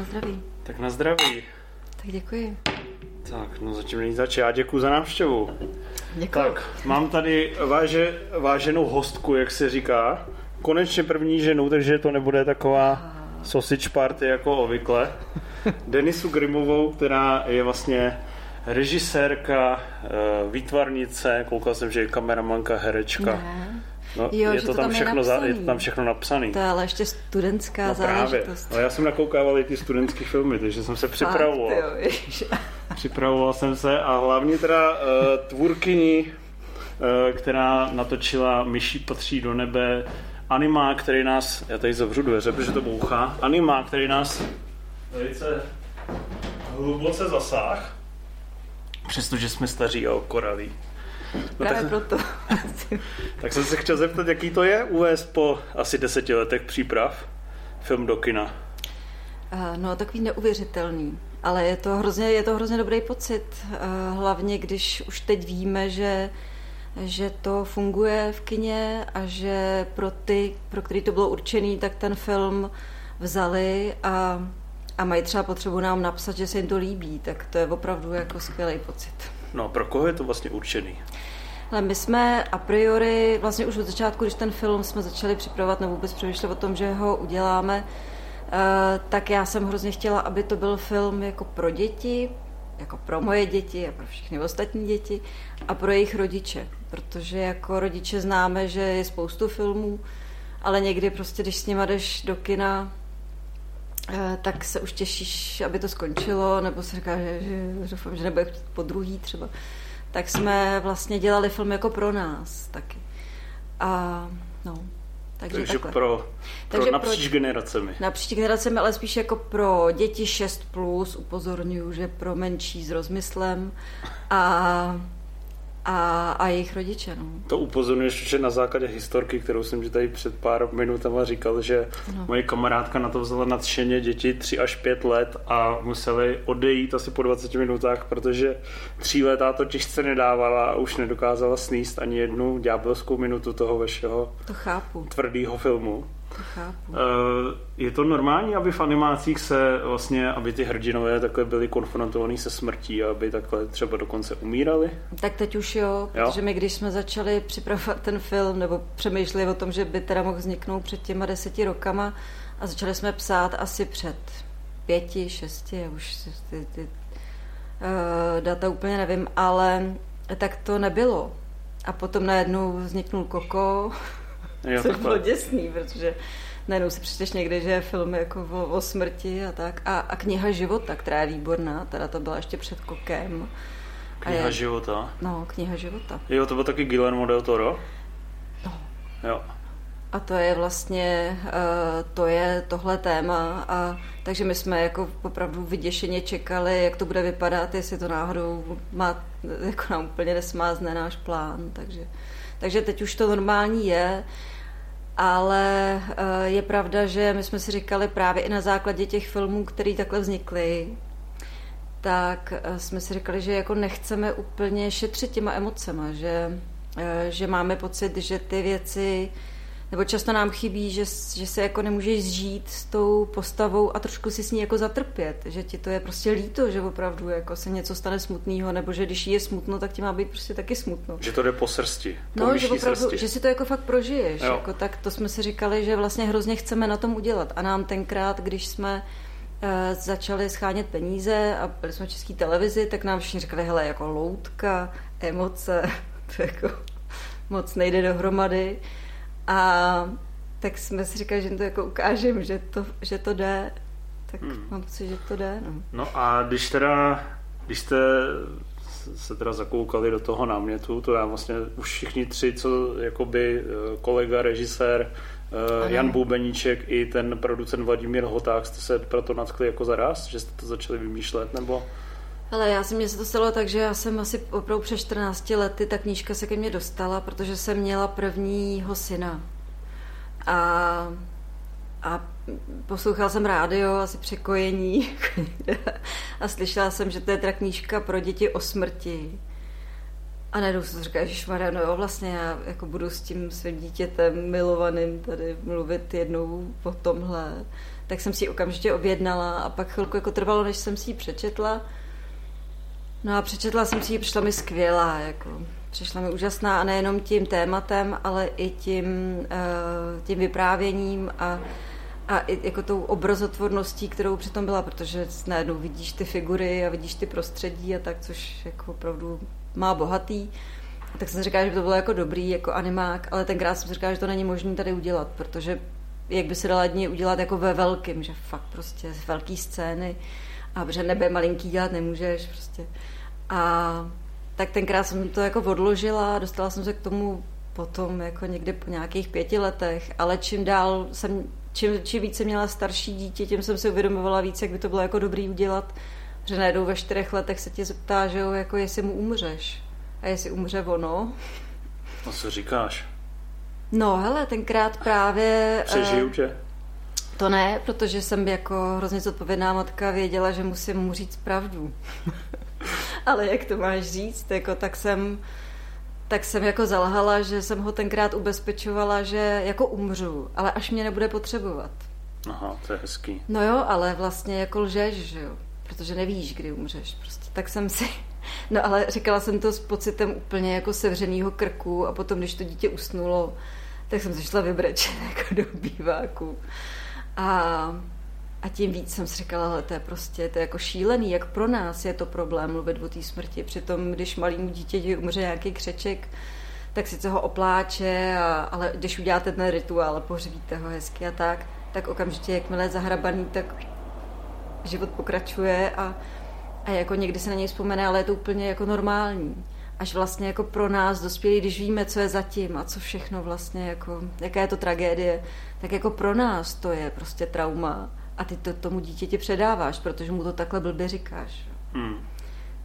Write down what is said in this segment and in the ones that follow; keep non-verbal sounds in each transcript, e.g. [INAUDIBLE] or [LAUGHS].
na zdraví. Tak na zdraví. Tak děkuji. Tak, no zatím není zač. Já děkuji za návštěvu. Děkuji. Tak, mám tady váže, váženou hostku, jak se říká. Konečně první ženu, takže to nebude taková sausage party jako obvykle. [LAUGHS] Denisu Grimovou, která je vlastně režisérka, eh, výtvarnice, koukal jsem, že je kameramanka, herečka. Ne. No, Jo, je, že to tam tam je všechno za, je to tam všechno napsaný. To je ale ještě studentská No právě. záležitost. No, já jsem nakoukával i ty studentské filmy, takže jsem se připravoval. Fakt, jo. [LAUGHS] Připravoval jsem se a hlavně teda uh, tvůrkyni, uh, která natočila Myší patří do nebe, anima, který nás, já tady zavřu dveře, protože to bouchá, anima, který nás velice hluboce zasáh, přestože jsme staří a okoralí. No, Právě tak, proto. [LAUGHS] tak jsem se chtěl zeptat, jaký to je uvést po asi deseti letech příprav film do kina. Eh, No, takový neuvěřitelný. Ale je to hrozně, je to hrozně dobrý pocit. eh, Hlavně, když už teď víme, že, že to funguje v kině a že pro ty, pro který to bylo určený, tak ten film vzali a, a mají třeba potřebu nám napsat, že se jim to líbí. Tak to je opravdu jako skvělý pocit. No, pro koho je to vlastně určený? Ale my jsme a priori, vlastně už od začátku, když ten film jsme začali připravovat nebo vůbec přemýšlet o tom, že ho uděláme, eh, tak já jsem hrozně chtěla, aby to byl film jako pro děti, jako pro moje děti a pro všechny ostatní děti a pro jejich rodiče. Protože jako rodiče známe, že je spoustu filmů, ale někdy prostě, když s nima jdeš do kina, tak se už těšíš, aby to skončilo, nebo si říká, že, že doufám, že nebude chtít po druhý třeba. Tak jsme vlastně dělali film jako pro nás taky. A no, takže, Takže takhle. pro, pro Takže napříč pro- generacemi. Napříč generacemi, ale spíš jako pro děti 6+, plus, upozorňuji, že pro menší s rozmyslem a, a, a jejich rodiče. No. To upozorňuješ, že na základě historky, kterou jsem ti tady před pár minutama říkal, že No. moje kamarádka na to vzala nadšeně děti 3 až 5 let a museli odejít asi po 20 minutách, protože tří letá to těžce nedávala a už nedokázala sníst ani jednu ďábelskou minutu toho vašeho To chápu, tvrdého filmu. Chápu. Eh, Je to normální, aby v animacích se vlastně, aby ty hrdinové takhle byli konfrontovaní se smrtí a aby takhle třeba dokonce umírali? Tak teď už jo, Jo? protože my když jsme začali připravovat ten film, nebo přemýšleli o tom, že by teda mohl vzniknout před těma deseti rokama a začali jsme psát asi před pěti, šesti, už ty, ty uh, data úplně nevím, ale tak to nebylo. A potom najednou vzniknul Koko, Jo, což bylo děsný, protože najednou si přečteš někde, že je film jako o, o smrti a tak. A, a kniha života, která je výborná, teda to byla ještě před Kokem. A Kniha je- života. No, kniha života. Jo, to byl taky Guillermo del Toro? No. Jo. A to je vlastně, uh, to je tohle téma a takže my jsme jako opravdu vyděšeně čekali, jak to bude vypadat, jestli to náhodou má, jako nám úplně nesmázne náš plán, takže, takže teď už to normální je, ale uh, je pravda, že my jsme si říkali právě i na základě těch filmů, které takhle vznikly, tak eh, jsme si říkali, že jako nechceme úplně šetřit těma emocema, že, eh, že máme pocit, že ty věci, nebo často nám chybí, že, že se jako nemůžeš zžít s tou postavou a trošku si s ní jako zatrpět, že ti to je prostě líto, že opravdu jako se něco stane smutného, nebo že když jí je smutno, tak ti má být prostě taky smutno. Že to jde po srsti. Po No, že opravdu, srsti. že si to jako fakt prožiješ. Jo. Jako, tak to jsme si říkali, že vlastně hrozně chceme na tom udělat. A nám tenkrát, když jsme uh, začali schánět peníze a byli jsme v české televizi, tak nám všichni říkali, hele, jako loutka, emoce, [LAUGHS] to jako moc nejde dohromady. A tak jsme si říkali, že jim to jako ukážeme, že to, že to jde. Tak Hmm. mám pocit, že to jde. No. No a když teda, když jste se teda zakoukali do toho námětu, to já vlastně už všichni tři, co jakoby eh, kolega, režisér, eh, Ano. Jan Bubeníček i ten producent Vladimír Hoták, jste se proto nadchli jako zaraz, že jste to začali vymýšlet, nebo? Ale já si mě se to stalo tak, že já jsem asi opravdu před 14 lety, ta knížka se ke mně dostala, protože jsem měla prvního syna. A, a poslouchala jsem rádio, asi překojení [LAUGHS] a slyšela jsem, že to je teda knížka pro děti o smrti. A najednou jsem říká, že Maria, no jo, vlastně já jako budu s tím svým dítětem milovaným tady mluvit jednou o tomhle. Tak jsem si ji okamžitě objednala a pak chvilku jako trvalo, než jsem si ji přečetla. No a přečetla jsem si ji, přišla mi skvělá, jako přišla mi úžasná a nejenom tím tématem, ale i tím, uh, tím vyprávěním a, a i jako tou obrazotvorností, kterou přitom byla, protože najednou vidíš ty figury a vidíš ty prostředí a tak, což jako opravdu má bohatý. A tak jsem říkala, že by to bylo jako dobrý, jako animák, ale tenkrát jsem říkala, že to není možné tady udělat, protože jak by se dala dní udělat jako ve velkým, že fakt prostě velký scény a protože nebe malinký dělat nemůžeš prostě. A tak tenkrát jsem to jako odložila, dostala jsem se k tomu potom jako někdy po nějakých pěti letech, ale čím dál jsem, čím, čím více měla starší dítě, tím jsem si uvědomovala víc, jak by to bylo jako dobrý udělat, že najednou ve čtyřech letech se tě zeptá, že jo, jako jestli mu umřeš. A jestli umře ono. A co říkáš? No hele, tenkrát právě... Přežiju uh, tě? To ne, protože jsem jako hrozně zodpovědná matka věděla, že musím mu říct pravdu. [LAUGHS] Ale jak to máš říct, jako, tak jsem tak jsem jako zalhala, že jsem ho tenkrát ubezpečovala, že jako umřu, ale až mě nebude potřebovat. Aha, to je hezký. No jo, ale vlastně jako lžeš, že jo, protože nevíš, kdy umřeš. Prostě tak jsem si... [LAUGHS] No ale říkala jsem to s pocitem úplně jako sevřenýho krku a potom, když to dítě usnulo, tak jsem se šla vybrečet [LAUGHS] jako do býváku. A a tím víc jsem si říkala, ale to je prostě, to je jako šílený, jak pro nás je to problém mluvit o té smrti. Přitom, když malýmu dítěti umře nějaký křeček, tak sice ho opláče, a, ale když uděláte ten rituál a pohřbíte ho hezky a tak, tak okamžitě, jakmile je zahrabaný, tak život pokračuje a, a jako někdy se na něj vzpomene, ale je to úplně jako normální. Až vlastně jako pro nás dospělí, když víme, co je zatím a co všechno vlastně, jako, jaká je to tragédie, tak jako pro nás to je prostě trauma a ty to tomu dítěti předáváš, protože mu to takhle blbě říkáš. Hmm.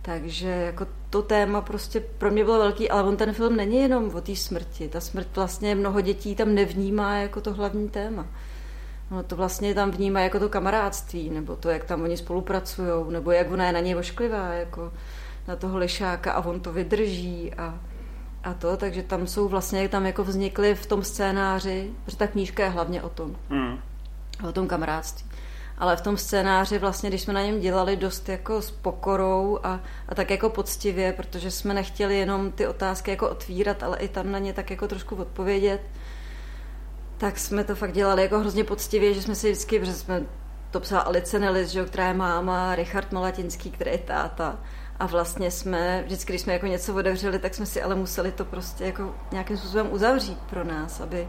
Takže jako to téma prostě pro mě bylo velký, ale on ten film není jenom o té smrti. Ta smrt vlastně mnoho dětí tam nevnímá jako to hlavní téma. No to vlastně tam vnímá jako to kamarádství, nebo to, jak tam oni spolupracují, nebo jak ona je na něj ošklivá, jako na toho lišáka a on to vydrží a, a to, takže tam jsou vlastně, tam jako vznikly v tom scénáři, protože ta knížka je hlavně o tom, mm. o tom kamarádství ale v tom scénáři vlastně, když jsme na něm dělali dost jako s pokorou a, a tak jako poctivě, protože jsme nechtěli jenom ty otázky jako otvírat, ale i tam na ně tak jako trošku odpovědět, tak jsme to fakt dělali jako hrozně poctivě, že jsme si vždycky, protože jsme to psala Alice Nellis, že, která je máma, Richard Malatinský, který je táta. A vlastně jsme, vždycky, když jsme jako něco otevřeli, tak jsme si ale museli to prostě jako nějakým způsobem uzavřít pro nás, aby,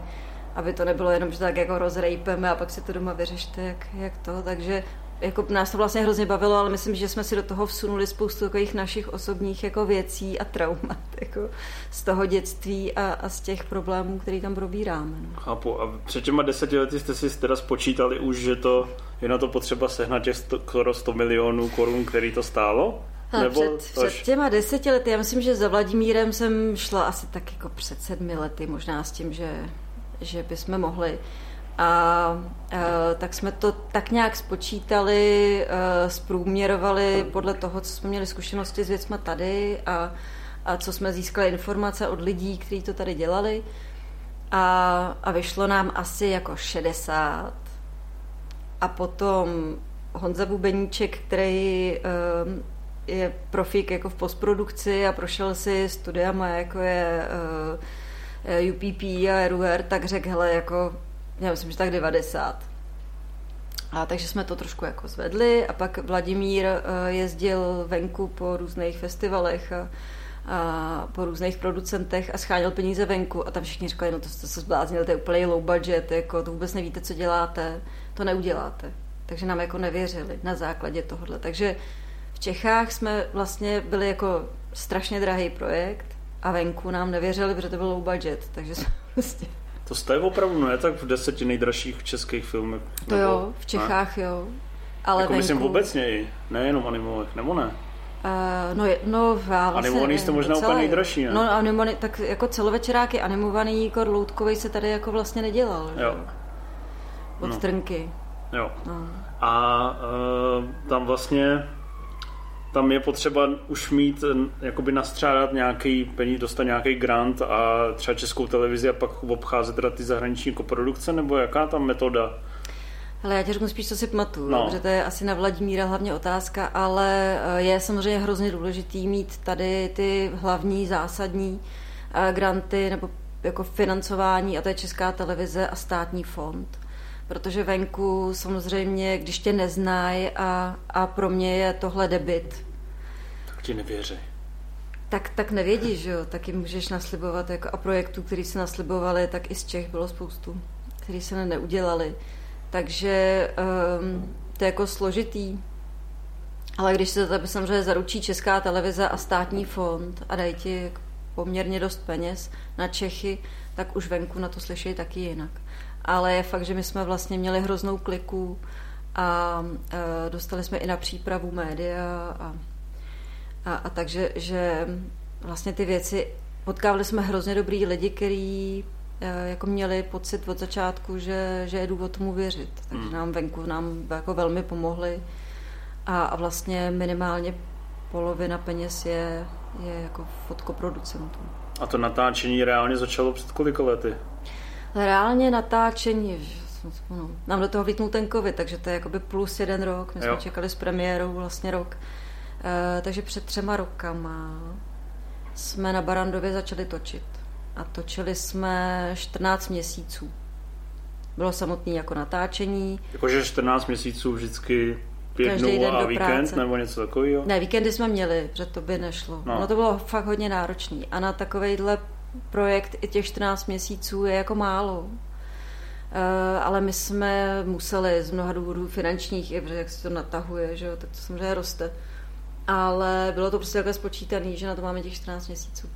aby to nebylo jenom, že tak jako rozrejpeme a pak si to doma vyřešte, jak, jak to. Takže jako nás to vlastně hrozně bavilo, ale myslím, že jsme si do toho vsunuli spoustu takových našich osobních jako věcí a traumat [LAUGHS] jako z toho dětství a, a z těch problémů, které tam probíráme. No. Chápu. A před těma deseti lety jste si teda spočítali už, že to je na to potřeba sehnat těch skoro 100 milionů korun, který to stálo? Nebo před, tož... před těma deseti lety, já myslím, že za Vladimírem jsem šla asi tak jako před sedmi lety, možná s tím, že že bychom mohli. A, a tak jsme to tak nějak spočítali, a, zprůměrovali podle toho, co jsme měli zkušenosti s věcmi tady a, a co jsme získali informace od lidí, kteří to tady dělali. A, a vyšlo nám asi jako 60. A potom Honza Bubeníček, který um, je profík jako v postprodukci a prošel si studiama, jako je uh, Eh, UPP a RUR, tak řekl, hele, jako, já myslím, že tak 90. A takže jsme to trošku jako zvedli a pak Vladimír eh, jezdil venku po různých festivalech a, a po různých producentech a scháněl peníze venku a tam všichni říkali, no to jste se zbláznili, to je úplně low budget, jako to vůbec nevíte, co děláte, to neuděláte. Takže nám jako nevěřili na základě tohohle. Takže v Čechách jsme vlastně byli jako strašně drahý projekt a venku nám nevěřili, protože to byl low budget, takže jsme vlastně... [LAUGHS] To jste opravdu ne tak v deseti nejdražších českých filmech. To nebo, jo, v Čechách ne? jo. Ale jako venku... myslím obecně i, nejenom animových, nebo ne? Uh, no, no já vlastně Animovaný jste možná úplně nejdražší, ne? No, animovaný, tak jako celovečeráky animovaný, jako loutkovej se tady jako vlastně nedělal. Jo. Že? Od no. trnky. Jo. No. A uh, tam vlastně tam je potřeba už mít, jakoby nastřádat nějaký peníz, dostat nějaký grant a třeba českou televizi a pak obcházet teda ty zahraniční koprodukce, nebo jaká tam metoda? Ale já tě řeknu spíš, co si pamatuju, no. protože to je asi na Vladimíra hlavně otázka, ale eh, je samozřejmě hrozně důležitý mít tady ty hlavní zásadní eh, granty nebo jako financování a to je Česká televize a státní fond. Protože venku samozřejmě, když tě neznají a, a pro mě je tohle debit. Tak ti nevěří. Tak, tak nevědí, že jo, taky můžeš naslibovat jako a projektů, který se naslibovali, tak i z Čech bylo spoustu, který se neudělali. Takže um, to je jako složitý. Ale když se to samozřejmě zaručí Česká televize a státní fond a dají ti poměrně dost peněz na Čechy, tak už venku na to slyšejí taky jinak. Ale je fakt, že my jsme vlastně měli hroznou kliku a e, dostali jsme i na přípravu média a, a, a takže, že vlastně ty věci, potkávali jsme hrozně dobrý lidi, kteří e, jako měli pocit od začátku, že, že je důvod tomu věřit. Takže hmm. nám venku nám jako velmi pomohli a, a vlastně minimálně polovina peněz je, je jako fotkoproducentů. A to natáčení reálně začalo před kolika lety? Reálně natáčení, no, nám do toho vytnul ten covid, takže to je jakoby plus jeden rok. My jo. jsme čekali s premiérou vlastně rok. E, takže před třema rokama jsme na Barandově začali točit. A točili jsme 14 měsíců. Bylo samotný jako natáčení. Jakože 14 měsíců vždycky pět dnů a víkend práce. nebo něco takového? Ne, víkendy jsme měli, protože to by nešlo. No. no to bylo fakt hodně náročný. A na takovejhle projekt i těch 14 měsíců je jako málo. Uh, ale my jsme museli z mnoha důvodů finančních, protože jak se to natahuje, že jo, tak to samozřejmě roste. Ale bylo to prostě takhle spočítané, že na to máme těch 14 měsíců.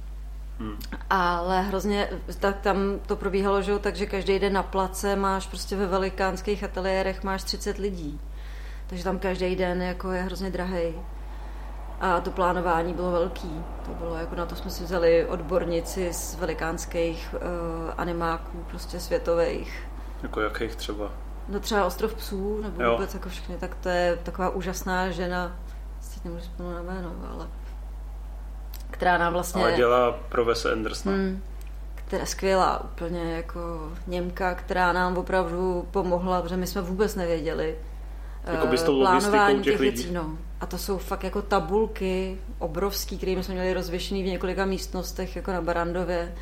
Hmm. Ale hrozně, tak tam to probíhalo, že takže každý den na place máš prostě ve velikánských ateliérech máš 30 lidí. Takže tam každý den jako je hrozně drahý. A to plánování bylo velký. To bylo jako na to jsme si vzali odbornici z velikánských uh, animáků, prostě světových. Jako jakých třeba? No třeba Ostrov psů, nebo jo. vůbec jako všechny, tak to je taková úžasná žena, teď nemůžu vzpomenout na jméno, ale která nám vlastně... Ale dělá pro Wes Andersona. Hmm, která skvělá, úplně jako Němka, která nám opravdu pomohla, protože my jsme vůbec nevěděli, jako s tou plánování těch, těch lidí. Věcí, no. A to jsou fakt jako tabulky obrovský, které jsme měli rozvěšený v několika místnostech, jako na Barandově.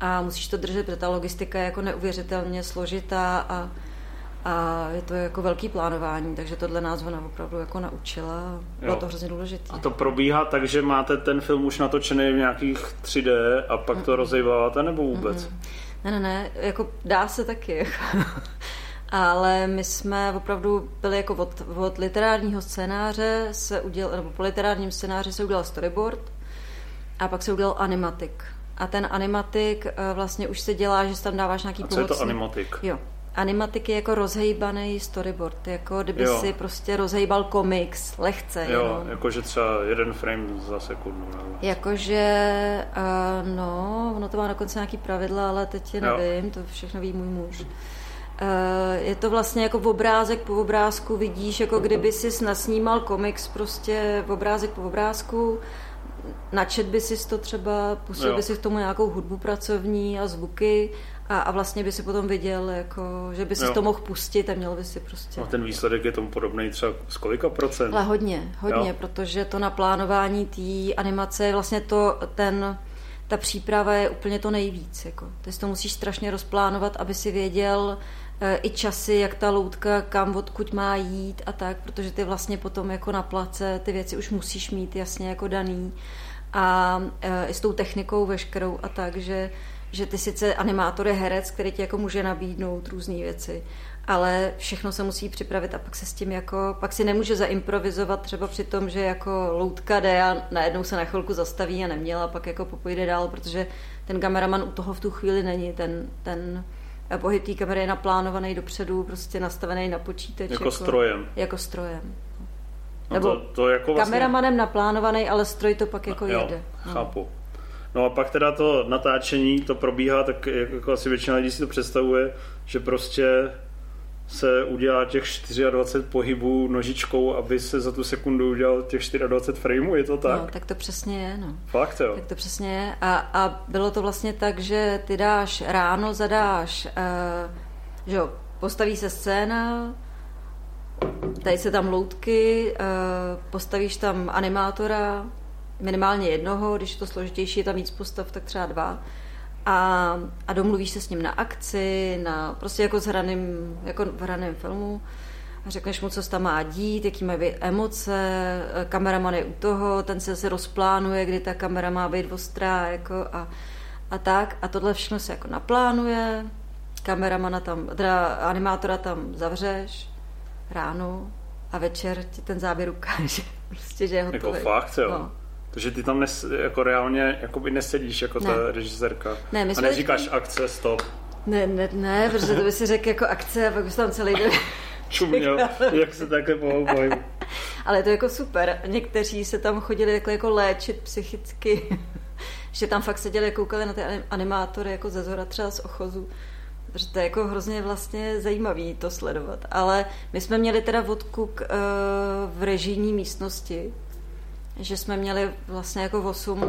A musíš to držet, protože ta logistika je jako neuvěřitelně složitá a, a je to jako velký plánování, takže tohle nás ona opravdu jako naučila. Bylo jo. to hrozně důležité. A to probíhá tak, že máte ten film už natočený v nějakých 3D a pak mm-hmm. to rozejváváte nebo vůbec? Mm-hmm. Ne, ne, ne, jako dá se taky. [LAUGHS] ale my jsme opravdu byli jako od, od literárního scénáře se udělal, nebo po literárním scénáři se udělal storyboard a pak se udělal animatik. A ten animatik eh, vlastně už se dělá, že tam dáváš nějaký A co pomocný. je to animatik? Jo. Animatik je jako rozhejbaný storyboard, jako kdyby jo. si prostě rozhejbal komiks, lehce. Jo, jenom. jakože třeba jeden frame za sekundu. Nebo... Jakože, uh, no, ono to má dokonce nějaký pravidla, ale teď je nevím, jo. to všechno ví můj muž. Eh, je to vlastně jako v obrázek po obrázku, vidíš, jako kdyby si nasnímal komiks, prostě v obrázek po obrázku, načet by si to třeba, pustil jo. by si k tomu nějakou hudbu pracovní a zvuky a, a vlastně by si potom viděl, jako, že by si jo. to mohl pustit a měl by si prostě... A ten výsledek je tomu podobný třeba z kolika procent? Ale hodně, hodně, jo. protože to naplánování té animace vlastně to, ten, ta příprava je úplně to nejvíc. Jako. Ty si to musíš strašně rozplánovat, aby si věděl, E, i časy, jak ta loutka, kam odkud má jít a tak, protože ty vlastně potom jako na place ty věci už musíš mít jasně jako daný a e, i s tou technikou veškerou a tak, že, že ty sice animátor je herec, který ti jako může nabídnout různé věci, ale všechno se musí připravit a pak se s tím jako, pak si nemůže zaimprovizovat třeba při tom, že jako loutka jde a najednou se na chvilku zastaví a neměla a pak jako popojde dál, protože ten kameraman u toho v tu chvíli není, ten, ten pohyb té kamery je naplánovaný dopředu, prostě nastavený na počítač. Jako, jako strojem. Jako strojem. No Nebo to, to jako vlastně... kameramanem naplánovaný, ale stroj to pak jako jo, jede. No. chápu. No a pak teda to natáčení, to probíhá, tak jako asi většina lidí si to představuje, že prostě se udělá těch 24 pohybů nožičkou, aby se za tu sekundu udělal těch 24 frameů, je to tak? No, tak to přesně je, no. Fakt jo? Tak to přesně je. A, a bylo to vlastně tak, že ty dáš ráno, zadáš, uh, že jo, postaví se scéna, tady se tam loutky, uh, postavíš tam animátora, minimálně jednoho, když je to složitější, je tam víc postav, tak třeba dva a, a domluvíš se s ním na akci, na, prostě jako, s hraným, jako v hraném filmu a řekneš mu, co se tam má dít, jaký má být emoce, kameraman je u toho, ten se zase rozplánuje, kdy ta kamera má být ostrá jako a, a tak a tohle všechno se jako naplánuje, kameramana tam, teda animátora tam zavřeš ráno a večer ti ten záběr ukáže, [LAUGHS] prostě, že je Jako hotový. fakt, jo? No. Takže ty tam nes, jako reálně jakoby nesedíš jako ta Ne. režisérka. Ne, my a neříkáš teď- akce, stop. Ne, ne, ne, protože to by si řekl jako akce a pak bys tam celý den [LAUGHS] Čuměl, jak se takhle pohoubají. [LAUGHS] Ale je to jako super. Někteří se tam chodili jako, jako léčit psychicky. [LAUGHS] že tam fakt seděli, koukali na ty anim- animátory jako ze zhora třeba z ochozu. Protože to je jako hrozně vlastně zajímavý to sledovat. Ale my jsme měli teda odkuk uh, v režijní místnosti, že jsme měli vlastně jako 8 uh,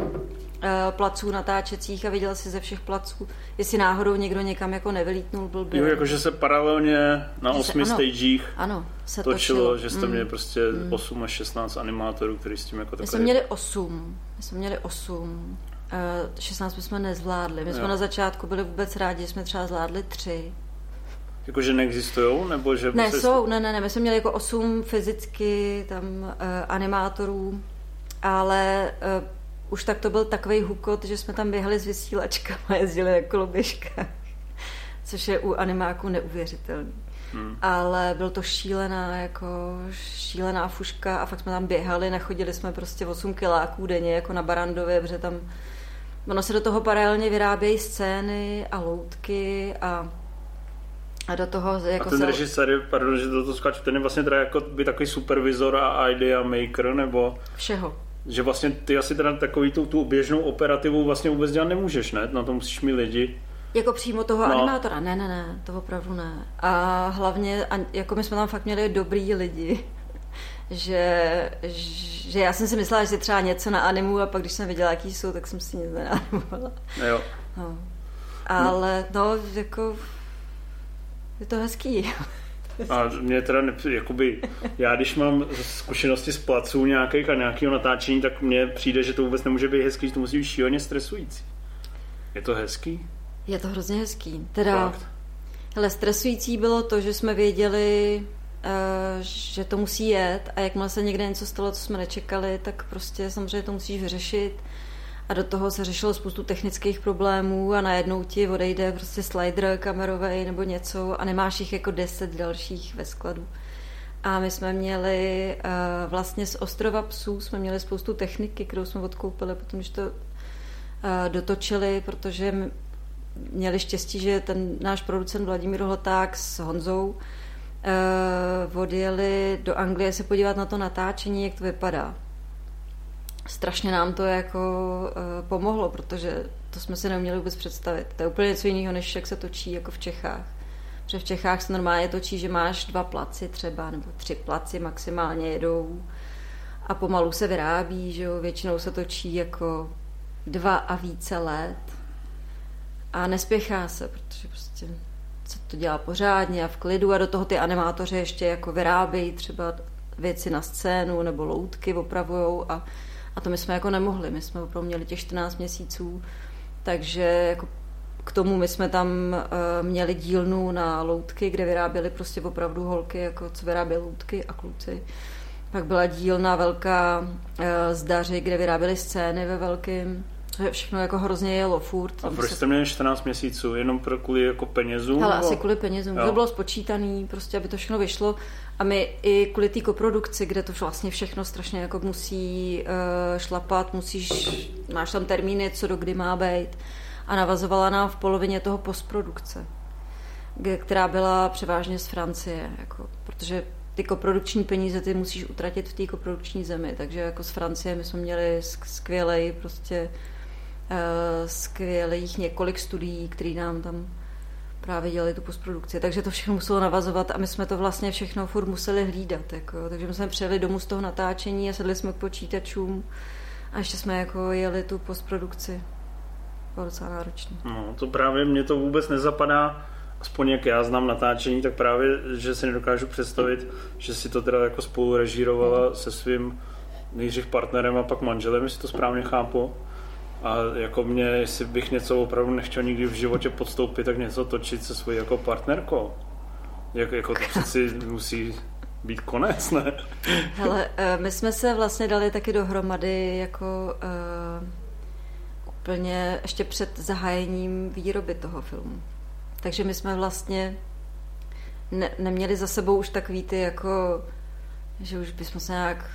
placů natáčecích a viděl si ze všech placů, jestli náhodou někdo někam jako nevylítnul blbě. Jo, jakože se paralelně na Že se- osmi ano. stagech Ano, se točilo, točilo. že jste Mm. měli prostě 8 až 16 animátorů, který s tím jako My takhle... jsme měli 8. My jsme měli 8. Uh, 16 my jsme nezvládli. My jsme Jo. na začátku byli vůbec rádi, že jsme třeba zvládli 3. Jakože neexistujou, nebo že... Ne, jsou, ne, ne, ne. My jsme měli jako 8 fyzicky tam uh, animátorů, ale uh, už tak to byl takový hukot, že jsme tam běhali s vysílačkama a [LAUGHS] jezdili na koloběžkách. Což je u animáků neuvěřitelný. Hmm. Ale byl to šílená, jako šílená fuška a fakt jsme tam běhali, nachodili jsme prostě 8 kiláků denně, jako na Barandově, protože tam ono se do toho paralelně vyrábějí scény a loutky a, a do toho A jako ten se- režisér, pardon, že to, to skáču, ten je vlastně teda jako by takový supervizor a idea maker, nebo všeho. Že vlastně ty asi teda takový tu, tu běžnou operativu vlastně vůbec dělat nemůžeš, ne? Na to musíš mít lidi. Jako přímo toho No. no. animátora? Ne, ne, ne, to opravdu ne. A hlavně, jako my jsme tam fakt měli dobrý lidi, [LAUGHS] že, že já jsem si myslela, že si třeba něco na animu a pak když jsem viděla, jaký jsou, tak jsem si nic neanimovala. Jo. No. Ale no, jako je to hezký. [LAUGHS] A mě teda, ne, jakoby, já když mám zkušenosti z placů nějakých a nějakého natáčení, tak mně přijde, že to vůbec nemůže být hezký, že to musí být šíleně stresující. Je to hezký? Je to hrozně hezký. Teda, Fakt. hele, stresující bylo to, že jsme věděli, eh, že to musí jet a jakmile se někde něco stalo, co jsme nečekali, tak prostě samozřejmě to musíš vyřešit. A do toho se řešilo spoustu technických problémů a najednou ti odejde prostě slider kamerový nebo něco a nemáš jich jako deset dalších ve skladu. A my jsme měli eh, vlastně z ostrova psů jsme měli spoustu techniky, kterou jsme odkoupili, potom když to eh, dotočili, protože měli štěstí, že ten náš producent Vladimír Hloták s Honzou uh, odjeli do Anglie se podívat na to natáčení, jak to vypadá. Strašně nám to jako uh, pomohlo, protože to jsme si neuměli vůbec představit. To je úplně něco jiného, než jak se točí jako v Čechách. Protože v Čechách se normálně točí, že máš dva placi třeba, nebo tři placi maximálně jedou a pomalu se vyrábí, že jo, většinou se točí jako dva a více let a nespěchá se, protože prostě se to dělá pořádně a v klidu a do toho ty animátoři ještě jako vyrábějí třeba věci na scénu nebo loutky opravujou a, a to my jsme jako nemohli, my jsme opravdu měli těch 14 měsíců, takže jako k tomu my jsme tam uh, měli dílnu na loutky, kde vyráběli prostě opravdu holky, jako co vyráběly loutky a kluci. Pak byla dílna velká uh, kde vyráběli scény ve velkým. To je všechno jako hrozně jelo furt. A proč se- jste měli 14 měsíců? Jenom pro kvůli jako penězům? Hele, nebo- asi kvůli penězům. Jo. To bylo spočítaný, prostě, aby to všechno vyšlo. A my i kvůli té koprodukci, kde to vlastně všechno strašně jako musí uh, šlapat, musíš, máš tam termíny, co do kdy má být. A navazovala nám v polovině toho postprodukce, která byla převážně z Francie, jako, protože ty koprodukční peníze ty musíš utratit v té koprodukční zemi, takže jako z Francie my jsme měli sk- skvělej prostě skvělých několik studií, který nám tam právě dělali tu postprodukci. Takže to všechno muselo navazovat a my jsme to vlastně všechno furt museli hlídat. Jako. Takže my jsme přijeli domů z toho natáčení a sedli jsme k počítačům a ještě jsme jako jeli tu postprodukci. Bylo docela náročné. No, to právě mě to vůbec nezapadá, aspoň jak já znám natáčení, tak právě, že si nedokážu představit, že si to teda jako spolu režírovala se svým nejdřív partnerem a pak manželem, jestli to správně chápu. A jako mě, jestli bych něco opravdu nechtěl nikdy v životě podstoupit, tak něco točit se svojí jako partnerkou. Jak, jako to přeci [LAUGHS] musí být konec, ne? Hele, eh, my jsme se vlastně dali taky dohromady jako uh, úplně ještě před zahájením výroby toho filmu. Takže my jsme vlastně ne, neměli za sebou už takový ty jako, že už bychom se nějak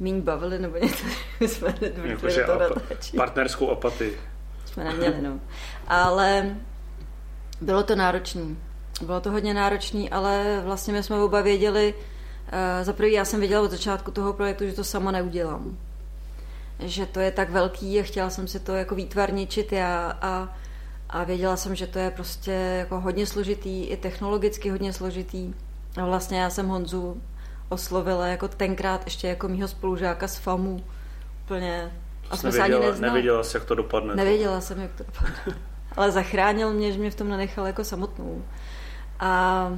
míň bavili, nebo něco, [LAUGHS] my jsme jako, že to apa- partnerskou apatii. Jsme neměli, no. Ale bylo to náročné. Bylo to hodně náročné, ale vlastně my jsme oba věděli, uh, za prvý já jsem věděla od začátku toho projektu, že to sama neudělám. Že to je tak velký a chtěla jsem si to jako výtvarničit já a, a věděla jsem, že to je prostě jako hodně složitý, i technologicky hodně složitý. A vlastně já jsem Honzu oslovila jako tenkrát ještě jako mýho spolužáka z FAMu. Úplně. A jsme se ani neznali. Nevěděla jsi, jak to dopadne. Nevěděla jsem, jak to dopadne. [LAUGHS] Ale zachránil mě, že mě v tom nenechal jako samotnou. A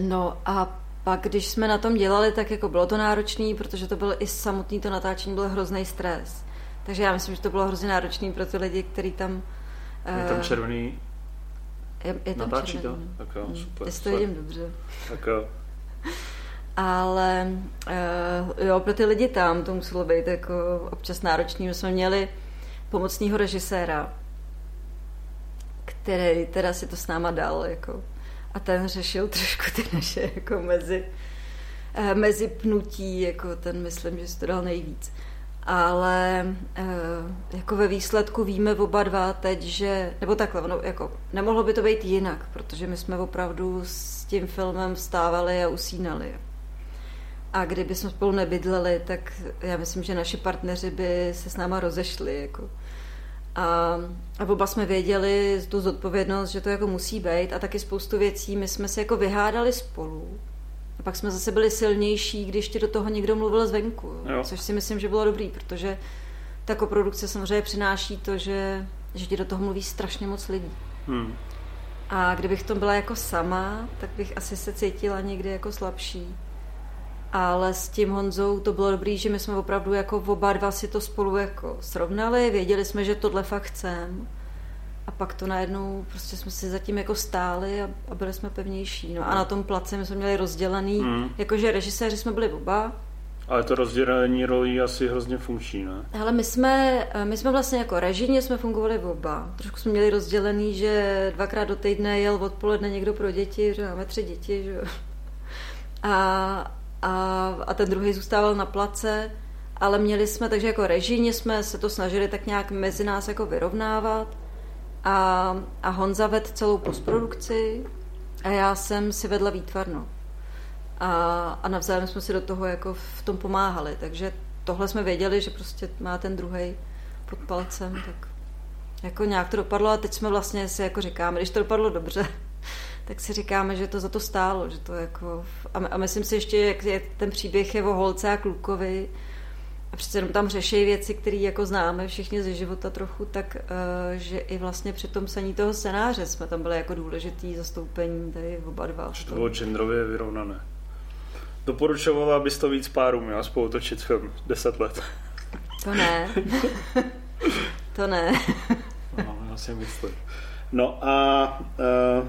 no a pak, když jsme na tom dělali, tak jako bylo to náročné, protože to bylo i samotný to natáčení, byl hrozný stres. Takže já myslím, že to bylo hrozně náročné pro ty lidi, kteří tam... Je tam eh, červený je, je tam Natáčí červený. to? Tak jo, hmm, super. Jestli to vidím dobře. Tak jo. [LAUGHS] Ale uh, jo, pro ty lidi tam to muselo být jako občas náročný. My jsme měli pomocného režiséra, který teda si to s náma dal, jako. A ten řešil trošku ty naše jako mezi, uh, mezi pnutí, jako ten myslím, že si to dal nejvíc. Ale uh, jako ve výsledku víme oba dva teď, že, nebo takhle, no, jako, nemohlo by to být jinak, protože my jsme opravdu s tím filmem vstávali a usínali. A kdyby jsme spolu nebydleli, tak já myslím, že naši partneři by se s náma rozešli. Jako. A, a oba jsme věděli tu zodpovědnost, že to jako musí být a taky spoustu věcí my jsme se jako vyhádali spolu. A pak jsme zase byli silnější, když ti do toho někdo mluvil zvenku, jo. což si myslím, že bylo dobrý, protože ta koprodukce samozřejmě přináší to, že, že ti do toho mluví strašně moc lidí. Hmm. A kdybych to byla jako sama, tak bych asi se cítila někdy jako slabší ale s tím Honzou to bylo dobrý, že my jsme opravdu jako oba dva si to spolu jako srovnali, věděli jsme, že tohle fakt chcem a pak to najednou prostě jsme si zatím jako stáli a, a byli jsme pevnější. No a na tom place my jsme měli rozdělený, mm. jakože režiséři jsme byli oba. Ale to rozdělení rolí asi hrozně funkční, ne? Ale my jsme, my jsme vlastně jako režině jsme fungovali oba. Trošku jsme měli rozdělený, že dvakrát do týdne jel odpoledne někdo pro děti, že máme tři děti, že A, a, a ten druhý zůstával na place, ale měli jsme, takže jako režijně jsme se to snažili tak nějak mezi nás jako vyrovnávat a, a Honza ved celou postprodukci a já jsem si vedla výtvarno. A, a navzájem jsme si do toho jako v tom pomáhali, takže tohle jsme věděli, že prostě má ten druhý pod palcem, tak jako nějak to dopadlo a teď jsme vlastně si jako říkáme, když to dopadlo dobře, tak si říkáme, že to za to stálo, že to jako... A, myslím si ještě, jak je, ten příběh je o holce a klukovi, a přece jenom tam řeší věci, které jako známe všichni ze života trochu, tak uh, že i vlastně při tom saní toho scénáře jsme tam byli jako důležitý zastoupení tady oba dva. Že to bylo genderově vyrovnané. Doporučovala, abys to víc párů měla spolu točit film 10 let. To ne. [LAUGHS] to ne. no, já si myslím. No a uh,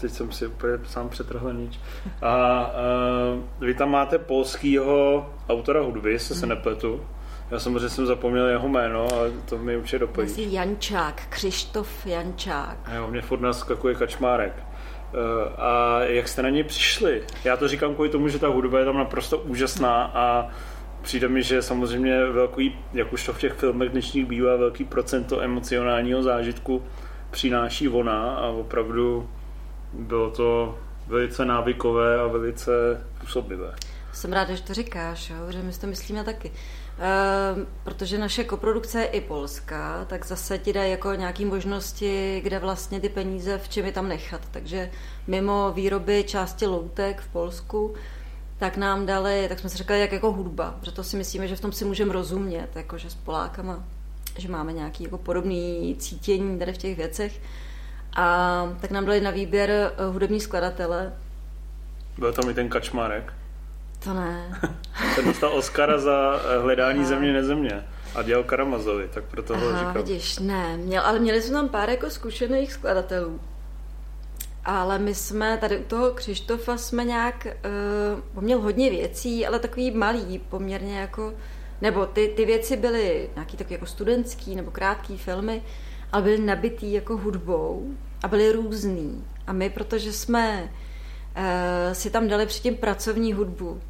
teď jsem si úplně sám přetrhl nič. A uh, vy tam máte polskýho autora hudby, se se mhm. nepletu. Já samozřejmě jsem zapomněl jeho jméno, ale to mi určitě doplní. Jsi Jančák, Křištof Jančák. A jo, mě furt naskakuje kačmárek. Uh, a jak jste na něj přišli? Já to říkám kvůli tomu, že ta hudba je tam naprosto úžasná a přijde mi, že samozřejmě velký, jak už to v těch filmech dnešních bývá, velký procento emocionálního zážitku přináší ona a opravdu bylo to velice návykové a velice působivé. Jsem ráda, že to říkáš, jo, že my si to myslíme taky. Ehm, protože naše koprodukce je i polská, tak zase ti dají jako nějaké možnosti, kde vlastně ty peníze v čem je tam nechat. Takže mimo výroby části loutek v Polsku, tak nám dali, tak jsme si řekli, jak jako hudba, protože to si myslíme, že v tom si můžeme rozumět, jakože s Polákama, že máme nějaký jako podobný cítění tady v těch věcech. A tak nám dali na výběr eh, hudební skladatele. Byl tam i ten Kačmarek. To ne. [LAUGHS] Ten dostal Oscara za eh, hledání Aha. země nezemě a dělal Karamazovi, tak proto ho říkal. vidíš, ne, měl, ale měli jsme tam pár jako zkušených skladatelů. Ale my jsme tady u toho Křištofa jsme nějak, uh, on měl hodně věcí, ale takový malý, poměrně jako, nebo ty, ty věci byly nějaký takový jako studentský nebo krátký filmy, ale byly nabitý jako hudbou a byly různý. A my, protože jsme uh, si tam dali předtím pracovní hudbu,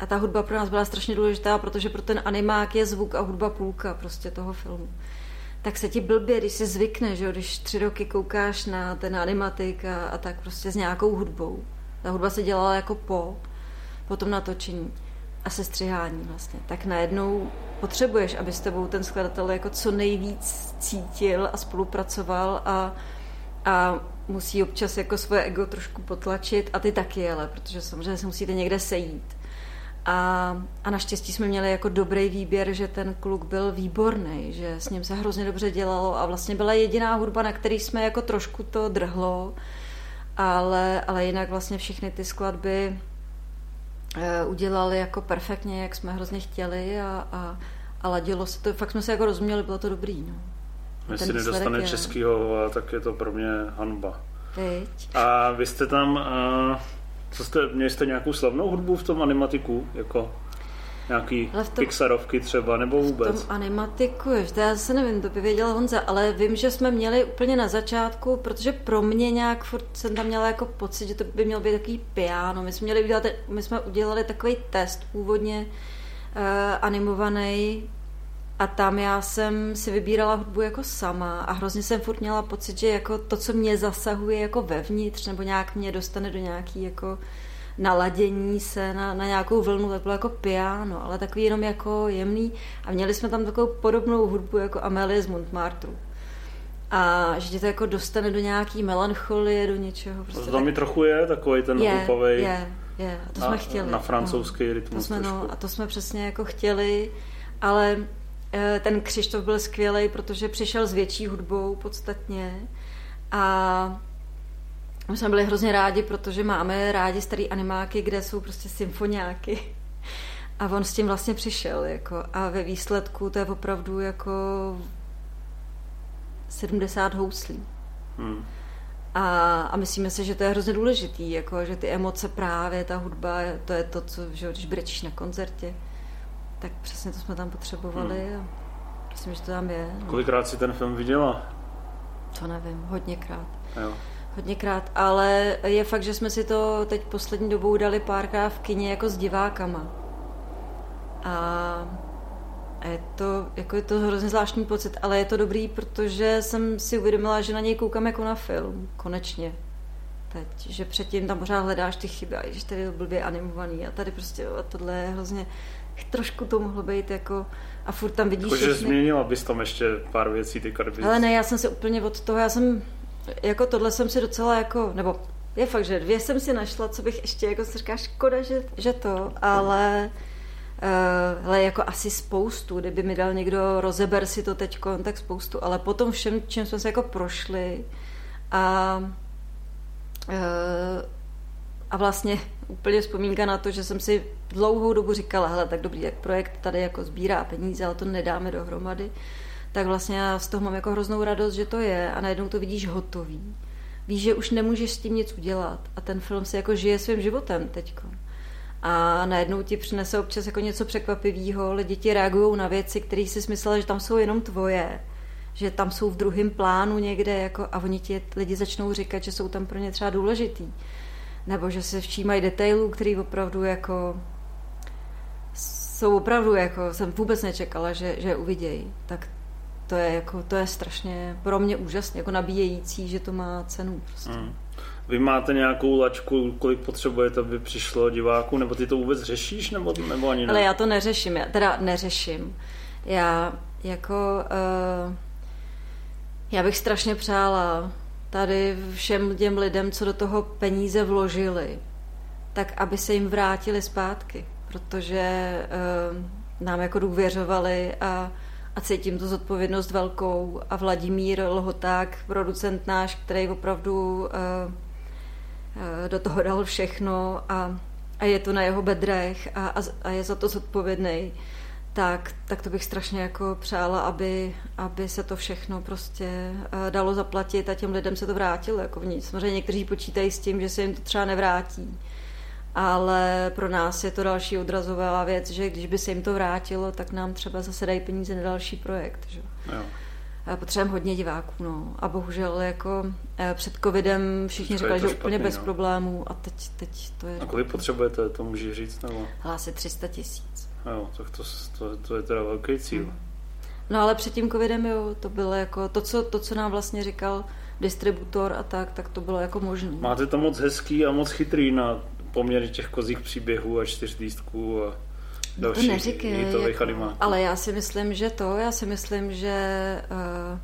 a ta hudba pro nás byla strašně důležitá, protože pro ten animák je zvuk a hudba půlka prostě toho filmu. Tak se ti blbě, když si zvykne, že když tři roky koukáš na ten animatik a, a tak prostě s nějakou hudbou. Ta hudba se dělala jako po, po tom natočení a se střihání vlastně. Tak najednou potřebuješ, aby s tebou ten skladatel jako co nejvíc cítil a spolupracoval a, a musí občas jako svoje ego trošku potlačit a ty taky, ale protože samozřejmě se musíte někde sejít. A, a naštěstí jsme měli jako dobrý výběr, že ten kluk byl výborný, že s ním se hrozně dobře dělalo a vlastně byla jediná hudba, na který jsme jako trošku to drhlo, ale, ale jinak vlastně všechny ty skladby udělali jako perfektně, jak jsme hrozně chtěli a, a, a ladilo se to, fakt jsme se jako rozuměli, bylo to dobrý. No. Jestli nedostane je... českýho, tak je to pro mě hanba. Teď. A vy jste tam... Uh co jste, měli jste nějakou slavnou hudbu v tom animatiku? Jako nějaký v tom, Pixarovky třeba, nebo vůbec? V tom animatiku, ještě já se nevím, to by věděla Honza, ale vím, že jsme měli úplně na začátku, protože pro mě nějak furt jsem tam měla jako pocit, že to by měl být takový piano. My jsme, měli udělat, my jsme udělali takový test původně uh, animovaný a tam já jsem si vybírala hudbu jako sama a hrozně jsem furt měla pocit, že jako to, co mě zasahuje jako vevnitř, nebo nějak mě dostane do nějaký jako naladění se na, na nějakou vlnu, tak bylo jako piano, ale takový jenom jako jemný. A měli jsme tam takovou podobnou hudbu jako Amelie z Montmartru. A že tě to jako dostane do nějaký melancholie, do něčeho. Prostě to tam tak... mi trochu je, takový ten je, hlupavej. Je, je. A to na, jsme chtěli. Na francouzský no. rytmus. To jsme, no, a to jsme přesně jako chtěli, ale Eh, ten Křištof byl skvělý, protože přišel s větší hudbou podstatně a my jsme byli hrozně rádi, protože máme rádi starý animáky, kde jsou prostě symfoniáky. A on s tím vlastně přišel. Jako, a ve výsledku to je opravdu jako 70 houslí. Hmm. A, a myslíme si, že to je hrozně důležitý, jako, že ty emoce právě, ta hudba, to je to, co, že když brečíš na koncertě, tak přesně to jsme tam potřebovali hmm. a myslím, že to tam je. No. Kolikrát si ten film viděla? To nevím, hodněkrát. Jo. Hodněkrát, ale je fakt, že jsme si to teď poslední dobou dali párkrát v kině jako s divákama. A a je to, jako je to hrozně zvláštní pocit, ale je to dobrý, protože jsem si uvědomila, že na něj koukám jako na film, konečně. Teď, že předtím tam pořád hledáš ty chyby, a že tady je blbě animovaný a tady prostě a tohle je hrozně trošku to mohlo být jako a furt tam vidíš... Všechny... změnila bys tam ještě pár věcí, ty karby. Ale ne, já jsem se úplně od toho, já jsem, jako tohle jsem si docela jako, nebo je fakt, že dvě jsem si našla, co bych ještě, jako se říká, škoda, že, že to, ale uh, ale jako asi spoustu, kdyby mi dal někdo, rozeber si to teď, tak spoustu, ale potom všem, čím jsme se jako prošli a uh, a vlastně [LAUGHS] úplně vzpomínka na to, že jsem si dlouhou dobu říkala, hele, tak dobrý, jak projekt tady jako sbírá peníze, ale to nedáme dohromady, tak vlastně já z toho mám jako hroznou radost, že to je a najednou to vidíš hotový. Víš, že už nemůžeš s tím nic udělat a ten film si jako žije svým životem teďko. A najednou ti přinese občas jako něco překvapivého, lidi ti reagují na věci, které si myslela, že tam jsou jenom tvoje, že tam jsou v druhém plánu někde jako, a oni ti lidi začnou říkat, že jsou tam pro ně třeba důležitý nebo že se všímají detailů, který opravdu jako jsou opravdu jako, jsem vůbec nečekala, že, že uvidějí. Tak to je, jako, to je strašně pro mě úžasně, jako nabíjející, že to má cenu. Prostě. Mm. Vy máte nějakou lačku, kolik potřebujete, aby přišlo diváků, nebo ty to vůbec řešíš, nebo, nebo ani ne? Ale já to neřeším, já teda neřeším. Já jako, uh, já bych strašně přála tady všem těm lidem, co do toho peníze vložili, tak aby se jim vrátili zpátky, protože uh, nám jako důvěřovali a, a cítím tu zodpovědnost velkou a Vladimír Lhoták, producent náš, který opravdu uh, uh, do toho dal všechno a, a je to na jeho bedrech a, a, a je za to zodpovědný, tak, tak to bych strašně jako přála, aby, aby se to všechno prostě uh, dalo zaplatit a těm lidem se to vrátilo jako v nic. Samozřejmě někteří počítají s tím, že se jim to třeba nevrátí, ale pro nás je to další odrazová věc, že když by se jim to vrátilo, tak nám třeba zase dají peníze na další projekt. Že? Jo. Potřebujeme hodně diváků, no. A bohužel jako eh, před covidem všichni říkali, že špatný, úplně bez no. problémů a teď, teď to je... A kolik potřebujete, to může říct, nebo? Hlásit 300 tisíc. Jo, tak to, to, to, je teda velký cíl. Hmm. No ale před tím covidem, jo, to bylo jako, to co, to, co nám vlastně říkal distributor a tak, tak to bylo jako možné. Máte to moc hezký a moc chytrý na poměr těch kozích příběhů a čtyřlístků a dalších to neříkej, jako, Ale já si myslím, že to, já si myslím, že uh,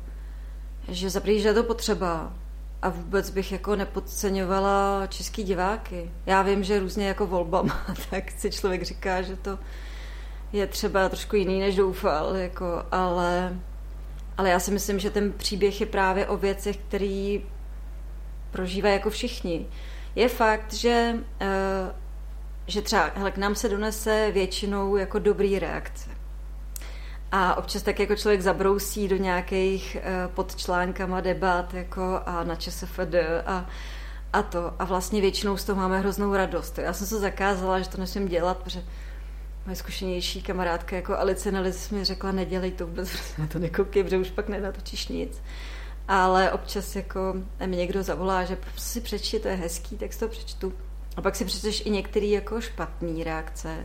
že za že je to potřeba a vůbec bych jako nepodceňovala český diváky. Já vím, že různě jako volbama, [LAUGHS] tak si člověk říká, že to je třeba trošku jiný, než doufal, jako, ale, ale já si myslím, že ten příběh je právě o věcech, který prožívají jako všichni. Je fakt, že, uh, že třeba hele, k nám se donese většinou jako dobrý reakce. A občas tak jako člověk zabrousí do nějakých uh, podčlánkama debat jako a na ČSFD a, a to. A vlastně většinou z toho máme hroznou radost. Já jsem se zakázala, že to nesmím dělat, protože moje zkušenější kamarádka jako Alice Nelis mi řekla, nedělej to vůbec, na [LAUGHS] to nekoukej, protože už pak nenatočíš nic ale občas jako mi někdo zavolá, že si přečti, to je hezký, tak si to přečtu. A pak si přečteš i některé jako špatné reakce.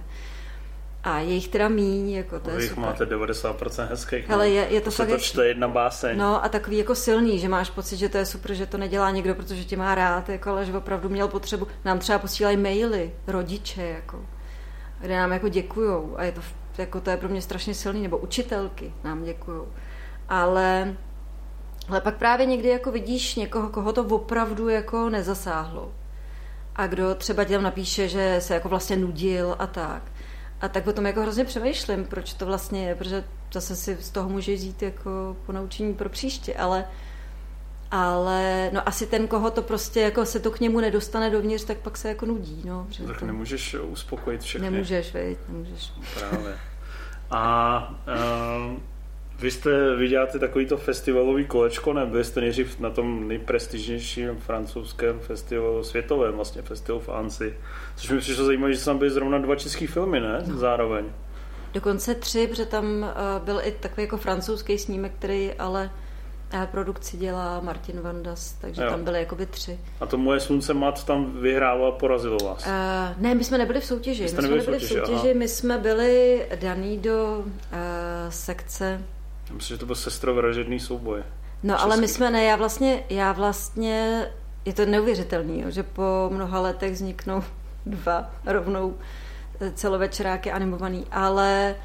A je jich teda míň, jako to Vy je super. máte 90% hezkých. Ale je, je to, to fakt to čte jedna báseň. No a takový jako silný, že máš pocit, že to je super, že to nedělá někdo, protože tě má rád, jako, ale že opravdu měl potřebu. Nám třeba posílají maily, rodiče, jako, kde nám jako děkujou a je to, jako, to je pro mě strašně silný, nebo učitelky nám děkujou. Ale ale pak právě někdy jako vidíš někoho, koho to opravdu jako nezasáhlo. A kdo třeba ti tam napíše, že se jako vlastně nudil a tak. A tak o tom jako hrozně přemýšlím, proč to vlastně je, protože zase si z toho může vzít jako ponaučení pro příště, ale ale no asi ten, koho to prostě jako se to k němu nedostane dovnitř, tak pak se jako nudí. No, tak to... nemůžeš uspokojit všechny. Nemůžeš, veď, nemůžeš. Právě. [LAUGHS] A uh, vy jste, vy děláte takovýto festivalový kolečko, ne? Byli jste nejdřív na tom nejprestižnějším francouzském festivalu, světovém vlastně, festival v Ansi. Což mi přišlo zajímavé, že tam byly zrovna dva český filmy, ne? No. Zároveň. Dokonce tři, protože tam uh, byl i takový jako francouzský snímek, který ale uh, produkci dělá Martin Vandas, takže jo. tam byly jakoby tři. A to Moje slunce mat tam vyhrálo a porazilo vás? Uh, ne, my jsme nebyli v soutěži. My jsme nebyli v soutěži, v soutěži my jsme byli daný do uh, sekce Myslím, že to byl sestrovražedný souboj. No Český. ale my jsme ne, já vlastně, já vlastně, je to neuvěřitelný, že po mnoha letech vzniknou [LAUGHS] dva rovnou eh, celovečeráky animovaný, ale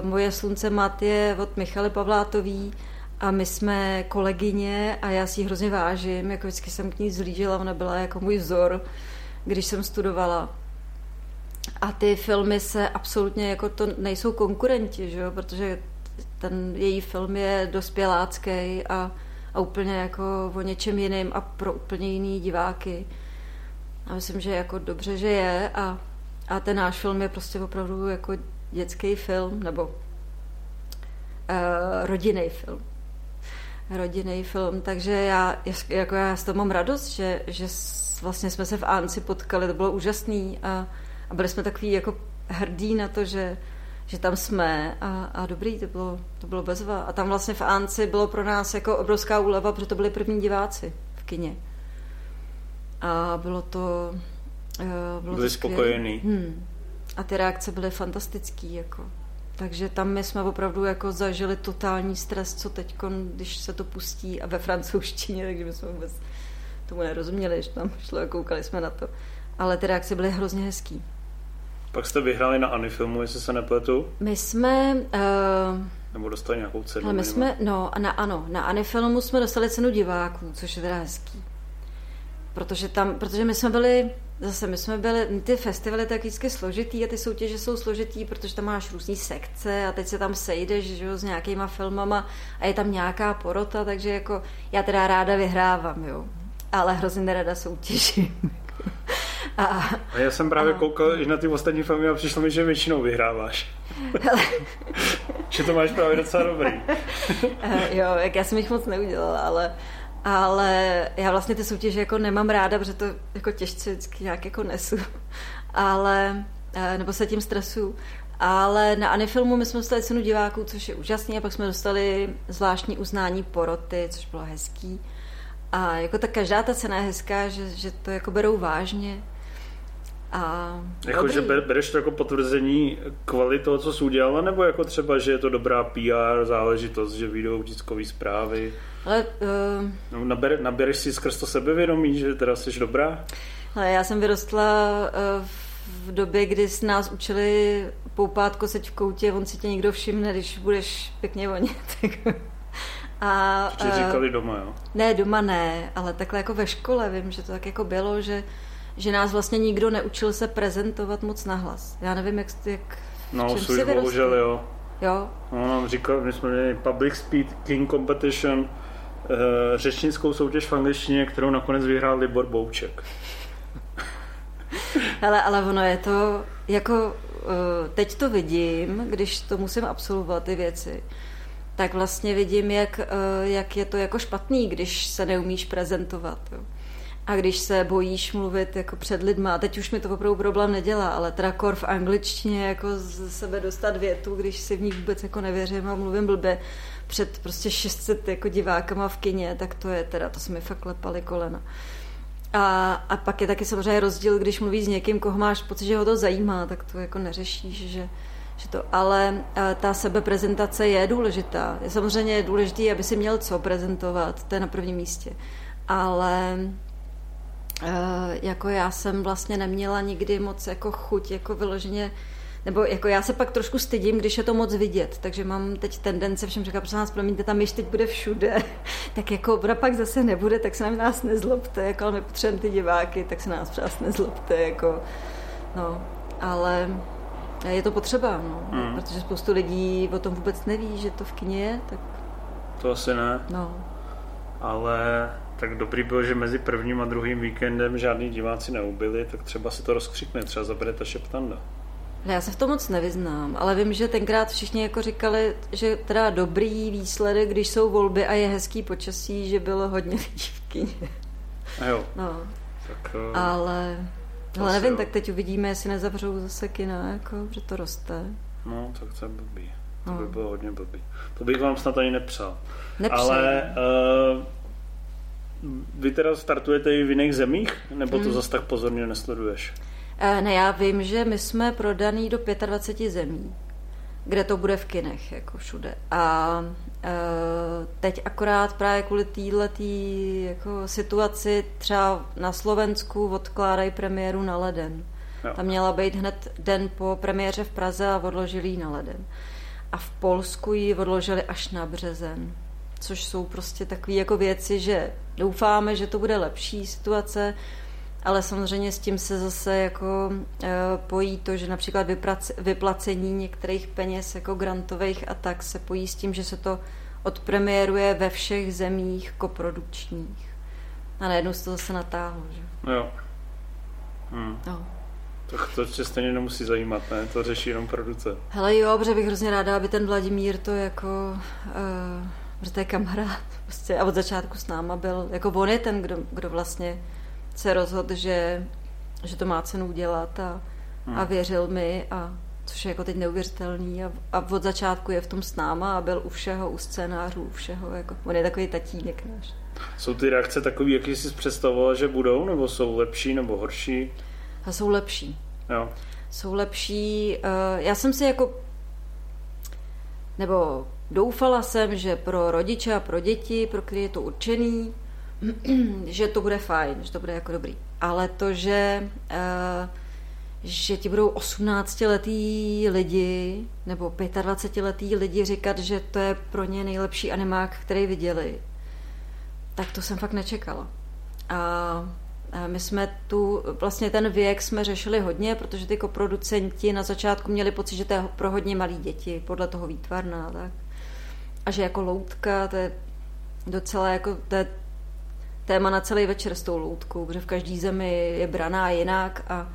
uh, Moje slunce mat je od Michaly Pavlátový a my jsme kolegyně a já si ji hrozně vážím, jako vždycky jsem k ní zlížila, ona byla jako můj vzor, když jsem studovala. A ty filmy se absolutně jako to nejsou konkurenti, že jo? protože ten její film je dospělácký a, a úplně jako o něčem jiným a pro úplně jiný diváky. A myslím, že jako dobře, že je a, a ten náš film je prostě opravdu jako dětský film nebo uh, rodinný film. Rodinný film, takže já, jako já z toho mám radost, že, že vlastně jsme se v Ánci potkali, to bylo úžasný a, a byli jsme takový jako hrdí na to, že, že tam jsme a, a dobrý, to bylo, to bylo bezva. A tam vlastně v Ánci bylo pro nás jako obrovská úleva, protože to byli první diváci v kině. A bylo to... Uh, bylo Byli to spokojený. Hmm. A ty reakce byly fantastický, jako. Takže tam my jsme opravdu jako zažili totální stres, co teď, když se to pustí a ve francouzštině, takže my jsme vůbec tomu nerozuměli, že tam šlo a koukali jsme na to. Ale ty reakce byly hrozně hezký. Pak jste vyhráli na Anifilmu, jestli se nepletu? My jsme... Uh, Nebo dostali nějakou cenu? Ale my jsme, no, na, ano, na Anifilmu jsme dostali cenu diváků, což je teda hezký. Protože tam, protože my jsme byli, zase my jsme byli, ty festivaly tak vždycky složitý a ty soutěže jsou složitý, protože tam máš různý sekce a teď se tam sejdeš že jo, s nějakýma filmama a je tam nějaká porota, takže jako já teda ráda vyhrávám, jo. Ale hrozně nerada soutěžím. A, a já jsem právě a, koukal i na ty ostatní filmy a přišlo mi, že většinou vyhráváš. [LAUGHS] že to máš právě docela dobrý. [LAUGHS] jo, jak já jsem jich moc neudělala, ale, ale já vlastně ty soutěže jako nemám ráda, protože to jako těžce vždycky nějak jako nesu. [LAUGHS] Ale, eh, nebo se tím stresu. Ale na Anifilmu my jsme dostali cenu diváků, což je úžasné, a pak jsme dostali zvláštní uznání poroty, což bylo hezký. A jako ta každá ta cena je hezká, že, že to jako berou vážně. A jako, že bereš to jako potvrzení kvality toho, co jsi udělala, nebo jako třeba, že je to dobrá PR záležitost, že vyjdou tiskové zprávy? Ale, uh... no, naber, nabereš si skrz to sebevědomí, že teda jsi dobrá? Ale já jsem vyrostla uh, v době, kdy s nás učili poupát koseť v koutě, on si tě někdo všimne, když budeš pěkně vonět. [LAUGHS] A, Ještě říkali doma, jo? Ne, doma ne, ale takhle jako ve škole vím, že to tak jako bylo, že že nás vlastně nikdo neučil se prezentovat moc nahlas. Já nevím, jak, jak No, už bohužel, jo. Jo? No, nám říkal, my jsme měli Public Speaking Competition, uh, řečnickou soutěž v angličtině, kterou nakonec vyhrál Libor Bouček. [LAUGHS] Hele, ale ono je to, jako uh, teď to vidím, když to musím absolvovat ty věci, tak vlastně vidím, jak, uh, jak je to jako špatný, když se neumíš prezentovat. Jo. A když se bojíš mluvit jako před lidma, teď už mi to opravdu problém nedělá, ale teda kor v angličtině jako z sebe dostat větu, když si v ní vůbec jako nevěřím a mluvím blbě před prostě 600 jako divákama v kině, tak to je teda, to se mi fakt lepali kolena. A, a pak je taky samozřejmě rozdíl, když mluvíš s někým, koho máš pocit, že ho to zajímá, tak to jako neřešíš, že, že to, ale ta sebeprezentace je důležitá. Je samozřejmě důležité, aby si měl co prezentovat, to je na prvním místě. Ale Eh, jako já jsem vlastně neměla nikdy moc jako chuť, jako vyloženě nebo jako já se pak trošku stydím, když je to moc vidět, takže mám teď tendence všem říkat, prosím vás, promiňte, tam již teď bude všude, [LAUGHS] tak jako ona pak zase nebude, tak se na nás nezlobte, jako ale my potřebujeme ty diváky, tak se nás přás nezlobte, jako, no, ale je to potřeba, no, mm. protože spoustu lidí o tom vůbec neví, že to v kině je, tak... To asi ne. No. Ale tak dobrý bylo, že mezi prvním a druhým víkendem žádní diváci neubili, tak třeba se to rozkřikne, třeba zabere ta šeptanda. Já se v tom moc nevyznám, ale vím, že tenkrát všichni jako říkali, že teda dobrý výsledek, když jsou volby a je hezký počasí, že bylo hodně lidí v kyně. A jo. No. Tak, uh, ale, ale nevím, jo. tak teď uvidíme, jestli nezavřou zase kina, jako, že to roste. No, tak to je blbý. To no. by bylo hodně blbý. To bych vám snad ani nepřál. Nepřál. Ale uh, vy teda startujete i v jiných zemích, nebo to hmm. zase tak pozorně nesleduješ? E, ne, já vím, že my jsme prodaný do 25 zemí, kde to bude v kinech, jako všude. A e, teď akorát právě kvůli této jako situaci třeba na Slovensku odkládají premiéru na leden. Jo. Tam měla být hned den po premiéře v Praze a odložili ji na leden. A v Polsku ji odložili až na březen což jsou prostě takové jako věci, že doufáme, že to bude lepší situace, ale samozřejmě s tím se zase jako e, pojí to, že například vyprac, vyplacení některých peněz jako grantových a tak se pojí s tím, že se to odpremiéruje ve všech zemích koprodukčních. A najednou se to zase natáhlo. Že? Jo. Hmm. No. Tak to tě stejně nemusí zajímat, ne? To řeší jenom producent. Hele jo, protože bych hrozně ráda, aby ten Vladimír to jako... Uh, protože to je kamarád prostě a od začátku s náma byl, jako on je ten, kdo, kdo vlastně se rozhodl, že, že to má cenu udělat a, hmm. a věřil mi a což je jako teď neuvěřitelný a, a od začátku je v tom s náma a byl u všeho, u scénářů, u všeho, jako, on je takový tatínek náš. Jsou ty reakce takové, jaký jsi představoval, že budou, nebo jsou lepší, nebo horší? A jsou lepší. Jo. Jsou lepší. Uh, já jsem si jako nebo doufala jsem, že pro rodiče a pro děti, pro které je to určený, [CLEARS THROAT] že to bude fajn, že to bude jako dobrý. Ale to, že, uh, že ti budou 18-letý lidi nebo 25-letý lidi říkat, že to je pro ně nejlepší animák, který viděli, tak to jsem fakt nečekala. A my jsme tu, vlastně ten věk jsme řešili hodně, protože ty koproducenti na začátku měli pocit, že to je pro hodně malý děti, podle toho výtvarná, tak. A že jako loutka, to je docela jako, to je téma na celý večer s tou loutkou, protože v každé zemi je braná jinak a,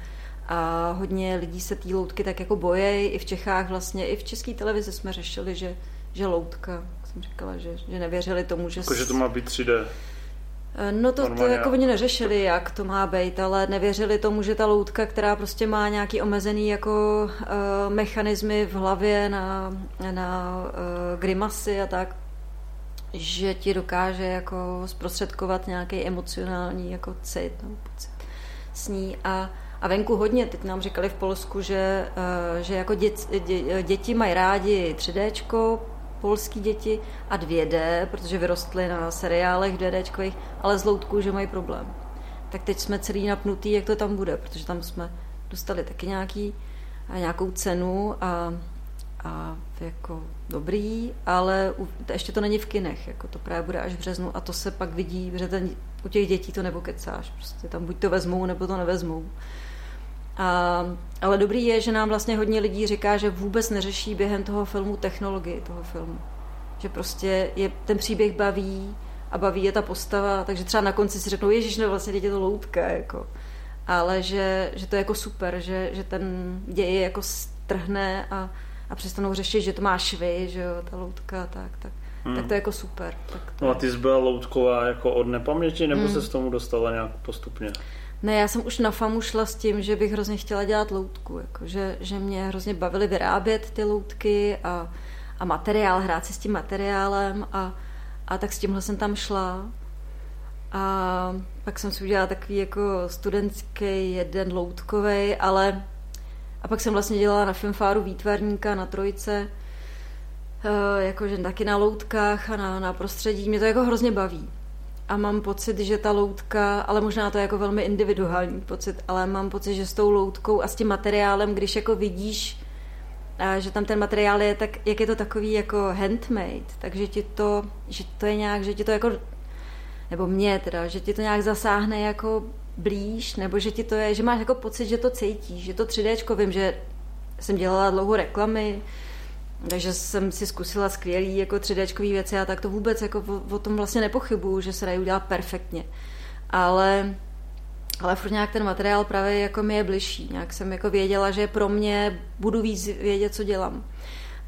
a hodně lidí se té loutky tak jako bojejí. I v Čechách vlastně, i v české televizi jsme řešili, že, že loutka, jak jsem říkala, že, že nevěřili tomu, že... Jako, že to má být 3D. No to, to jako oni neřešili, jak to má být, ale nevěřili tomu, že ta loutka, která prostě má nějaký omezený jako uh, mechanismy v hlavě na, na uh, grimasy a tak, že ti dokáže jako zprostředkovat nějaký emocionální jako cit, no, pocit s ní. A a venku hodně, teď nám říkali v Polsku, že, uh, že jako dět, dě, děti mají rádi 3D, polský děti a 2D, protože vyrostly na seriálech 2D, ale z loutku, že mají problém. Tak teď jsme celý napnutý, jak to tam bude, protože tam jsme dostali taky nějaký, nějakou cenu a, a jako dobrý, ale u, ještě to není v kinech, jako to právě bude až v březnu a to se pak vidí, že ten, u těch dětí to nebo kecáš, prostě tam buď to vezmou, nebo to nevezmou. A, ale dobrý je, že nám vlastně hodně lidí říká, že vůbec neřeší během toho filmu technologii toho filmu. Že prostě je, ten příběh baví a baví je ta postava, takže třeba na konci si řeknou, ježiš, no vlastně teď je to loutka, jako. Ale že, že to je jako super, že, že ten děj jako strhne a, a přestanou řešit, že to má švy, že jo, ta loutka, tak, tak. Hmm. Tak to je jako super. Tak to... No a ty jsi byla loutková jako od nepaměti, nebo hmm. se s tomu dostala nějak postupně? Ne, já jsem už na FAMu šla s tím, že bych hrozně chtěla dělat loutku, jako, že, že mě hrozně bavily vyrábět ty loutky a, a materiál, hrát si s tím materiálem a, a tak s tímhle jsem tam šla. A pak jsem si udělala takový jako studentský jeden loutkový, ale a pak jsem vlastně dělala na filmfáru výtvarníka na trojce, eh, jakože taky na loutkách a na, na prostředí. Mě to jako hrozně baví a mám pocit, že ta loutka, ale možná to je jako velmi individuální pocit, ale mám pocit, že s tou loutkou a s tím materiálem, když jako vidíš, a že tam ten materiál je, tak jak je to takový jako handmade, takže ti to, že to je nějak, že ti to jako, nebo mě teda, že ti to nějak zasáhne jako blíž, nebo že ti to je, že máš jako pocit, že to cítíš, že to 3D, vím, že jsem dělala dlouho reklamy, takže jsem si zkusila skvělý jako 3D věci a tak to vůbec jako o, o tom vlastně nepochybuju, že se dají udělat perfektně. Ale ale furt nějak ten materiál právě jako mi je bližší. Nějak jsem jako věděla, že pro mě budu víc vědět, co dělám.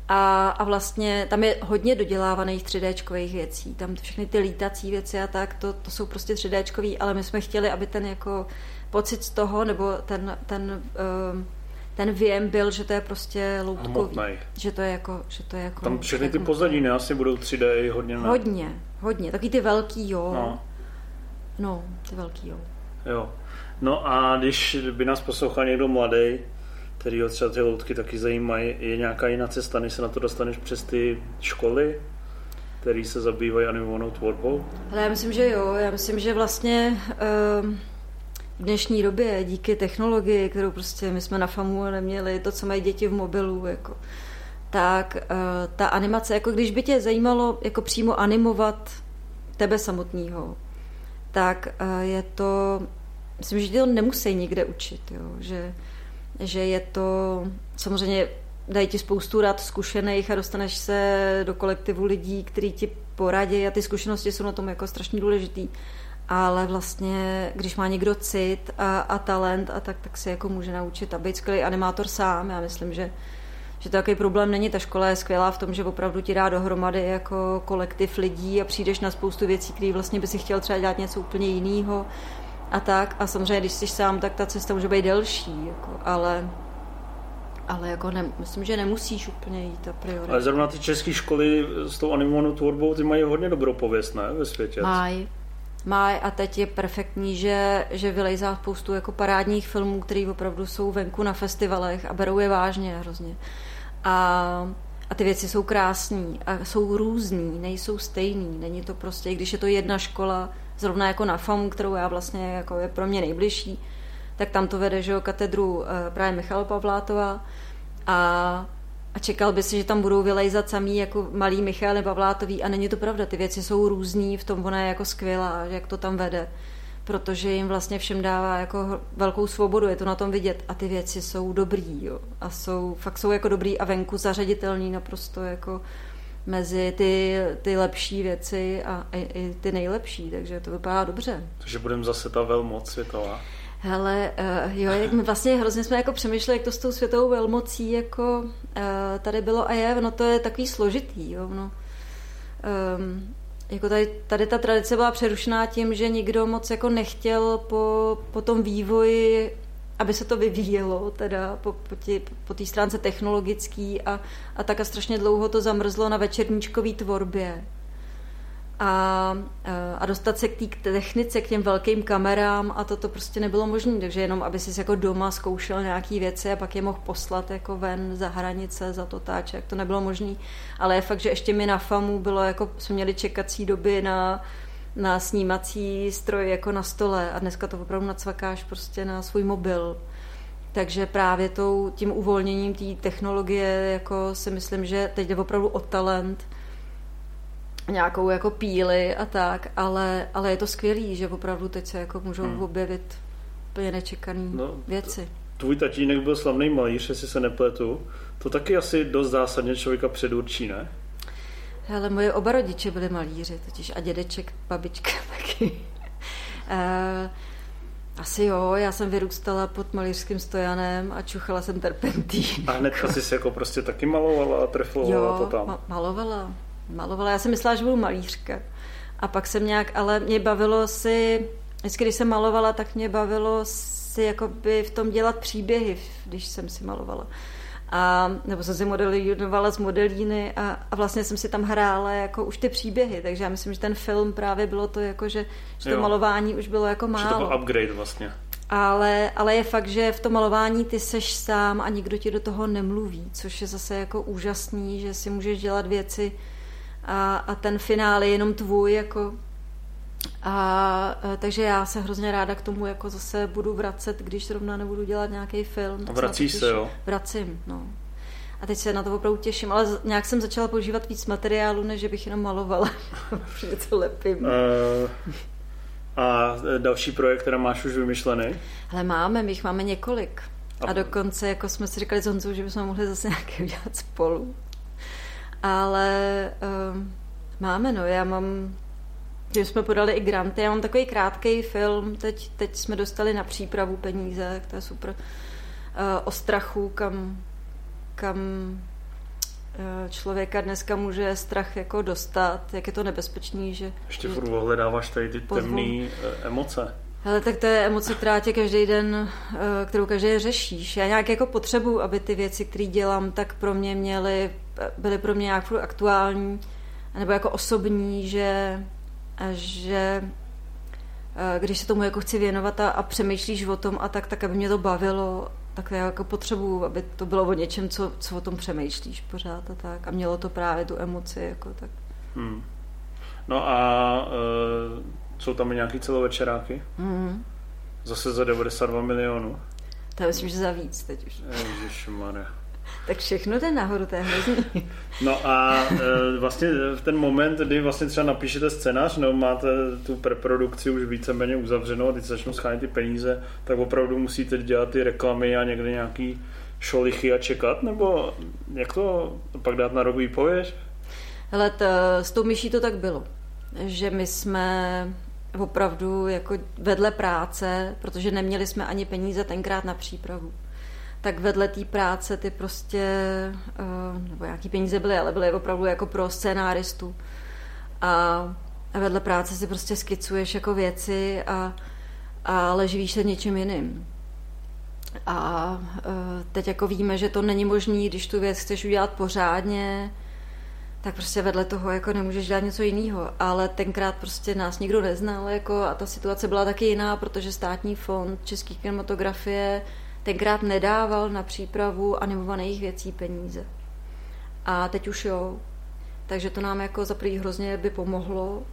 A, a vlastně tam je hodně dodělávaných 3D věcí. Tam všechny ty lítací věci a tak, to, to jsou prostě 3D, ale my jsme chtěli, aby ten jako pocit z toho, nebo ten, ten uh, ten věm byl, že to je prostě loutkový. Že to je jako, že to je jako... Tam všechny ty pozadí ne, asi budou 3D hodně, ne? Hodně, hodně. Taky ty velký, jo. No. no, ty velký, jo. Jo. No a když by nás poslouchal někdo mladý, který ho třeba ty loutky taky zajímají, je nějaká jiná cesta, než se na to dostaneš přes ty školy, které se zabývají animovanou tvorbou? Ale já myslím, že jo. Já myslím, že vlastně... Uh dnešní době díky technologii, kterou prostě my jsme na FAMu neměli, to, co mají děti v mobilu, jako, tak uh, ta animace, jako když by tě zajímalo jako přímo animovat tebe samotného, tak uh, je to, myslím, že to nemusí nikde učit, jo, že, že je to, samozřejmě dají ti spoustu rad zkušených a dostaneš se do kolektivu lidí, kteří ti poradí a ty zkušenosti jsou na tom jako strašně důležitý ale vlastně, když má někdo cit a, a talent, a tak, tak se jako může naučit a být skvělý animátor sám. Já myslím, že, že to takový problém není. Ta škola je skvělá v tom, že opravdu ti dá dohromady jako kolektiv lidí a přijdeš na spoustu věcí, které vlastně by si chtěl třeba dělat něco úplně jiného a tak. A samozřejmě, když jsi sám, tak ta cesta může být delší, jako, ale ale jako ne, myslím, že nemusíš úplně jít a priori. Ale zrovna ty české školy s tou animovanou tvorbou, ty mají hodně dobrou pověst, ne, ve světě? Mají, má a teď je perfektní, že, že vylejzá spoustu jako parádních filmů, které opravdu jsou venku na festivalech a berou je vážně hrozně. A, a ty věci jsou krásní a jsou různý, nejsou stejný. Není to prostě, když je to jedna škola, zrovna jako na FAMu, kterou já vlastně jako je pro mě nejbližší, tak tam to vede, že jo, katedru eh, právě Michal Pavlátova a a čekal by si, že tam budou vylejzat samý jako malý Michal Pavlátový a není to pravda, ty věci jsou různý, v tom ona je jako skvělá, jak to tam vede protože jim vlastně všem dává jako velkou svobodu, je to na tom vidět a ty věci jsou dobrý, jo. A jsou, fakt jsou jako dobrý a venku zařaditelný naprosto jako mezi ty, ty lepší věci a i, i ty nejlepší, takže to vypadá dobře. Takže budeme zase ta velmoc světová. Hele, uh, jo, jak my vlastně hrozně jsme jako přemýšleli, jak to s tou světovou velmocí jako uh, tady bylo a je, no to je takový složitý, jo, no. Um, jako tady, tady ta tradice byla přerušená tím, že nikdo moc jako nechtěl po, po tom vývoji, aby se to vyvíjelo, teda po, po, tý, po té stránce technologický a, a tak a strašně dlouho to zamrzlo na večerníčkové tvorbě a, a dostat se k té technice, k těm velkým kamerám a to, to prostě nebylo možné, takže jenom, aby si jako doma zkoušel nějaké věci a pak je mohl poslat jako ven za hranice, za to táček, to nebylo možné, ale je fakt, že ještě mi na FAMu bylo jako, jsme měli čekací doby na, na snímací stroj jako na stole a dneska to opravdu nacvakáš prostě na svůj mobil. Takže právě tou, tím uvolněním té technologie jako si myslím, že teď jde opravdu o talent, nějakou jako píly a tak, ale, ale je to skvělý, že opravdu teď se jako můžou hmm. objevit úplně nečekané no, věci. Tvůj tatínek byl slavný malíř, jestli se nepletu. To taky asi dost zásadně člověka předurčí, ne? Ale moje oba rodiče byli malíři, totiž a dědeček, babička [LAUGHS] taky. uh, asi jo, já jsem vyrůstala pod malířským stojanem a čuchala jsem terpentín. A hned jsi se jako prostě taky malovala a treflovala to tam? Ma- malovala malovala. Já jsem myslela, že budu malířka. A pak jsem nějak, ale mě bavilo si, vždycky, když jsem malovala, tak mě bavilo si jakoby v tom dělat příběhy, když jsem si malovala. A, nebo jsem si modelínovala z modelíny a, a vlastně jsem si tam hrála jako už ty příběhy, takže já myslím, že ten film právě bylo to jako, že, že to jo. malování už bylo jako málo. Že to byl upgrade vlastně. Ale, ale je fakt, že v tom malování ty seš sám a nikdo ti do toho nemluví, což je zase jako úžasný, že si můžeš dělat věci, a, a ten finál je jenom tvůj, jako a, a takže já se hrozně ráda k tomu jako zase budu vracet, když zrovna nebudu dělat nějaký film. A vracíš se, jo? Vracím, no. A teď se na to opravdu těším, ale nějak jsem začala používat víc materiálu, než bych jenom malovala. [LAUGHS] to lepím. Uh, a další projekt, který máš už vymyšlený? Ale máme, my jich máme několik. A, a dokonce jako jsme si říkali s Honzou, že bychom mohli zase nějaké udělat spolu ale uh, máme, no, já mám, že jsme podali i granty, já mám takový krátký film, teď, teď jsme dostali na přípravu peníze, to je super, uh, o strachu, kam, kam uh, člověka dneska může strach jako dostat, jak je to nebezpečný, že... Ještě furt ohledáváš tady ty temné emoce. Ale tak to je emoce, která tě každý den, kterou každý řešíš. Já nějak jako potřebuji, aby ty věci, které dělám, tak pro mě měly byly pro mě nějak aktuální nebo jako osobní, že, že eh, když se tomu jako chci věnovat a, a přemýšlíš o tom a tak, tak aby mě to bavilo, tak já jako potřebuju, aby to bylo o něčem, co, co o tom přemýšlíš pořád a tak. A mělo to právě tu emoci. Jako tak. Hmm. No a jsou tam i nějaký celovečeráky? Hmm. Zase za 92 milionů? To myslím, že za víc teď už. Ježišmarja. Tak všechno jde nahoru, to je hrozný. No a e, vlastně v ten moment, kdy vlastně třeba napíšete scénář, no máte tu preprodukci už víceméně uzavřenou a teď začnou schánět ty peníze, tak opravdu musíte dělat ty reklamy a někde nějaký šolichy a čekat, nebo jak to pak dát na rok výpověď? Hele, to, s tou myší to tak bylo, že my jsme opravdu jako vedle práce, protože neměli jsme ani peníze tenkrát na přípravu tak vedle té práce ty prostě, eh, nebo nějaký peníze byly, ale byly opravdu jako pro scénáristu. A, vedle práce si prostě skicuješ jako věci a, a ležíš se něčím jiným. A eh, teď jako víme, že to není možné, když tu věc chceš udělat pořádně, tak prostě vedle toho jako nemůžeš dělat něco jiného. Ale tenkrát prostě nás nikdo neznal jako, a ta situace byla taky jiná, protože státní fond české kinematografie tenkrát nedával na přípravu animovaných věcí peníze. A teď už jo. Takže to nám jako za prvý hrozně by pomohlo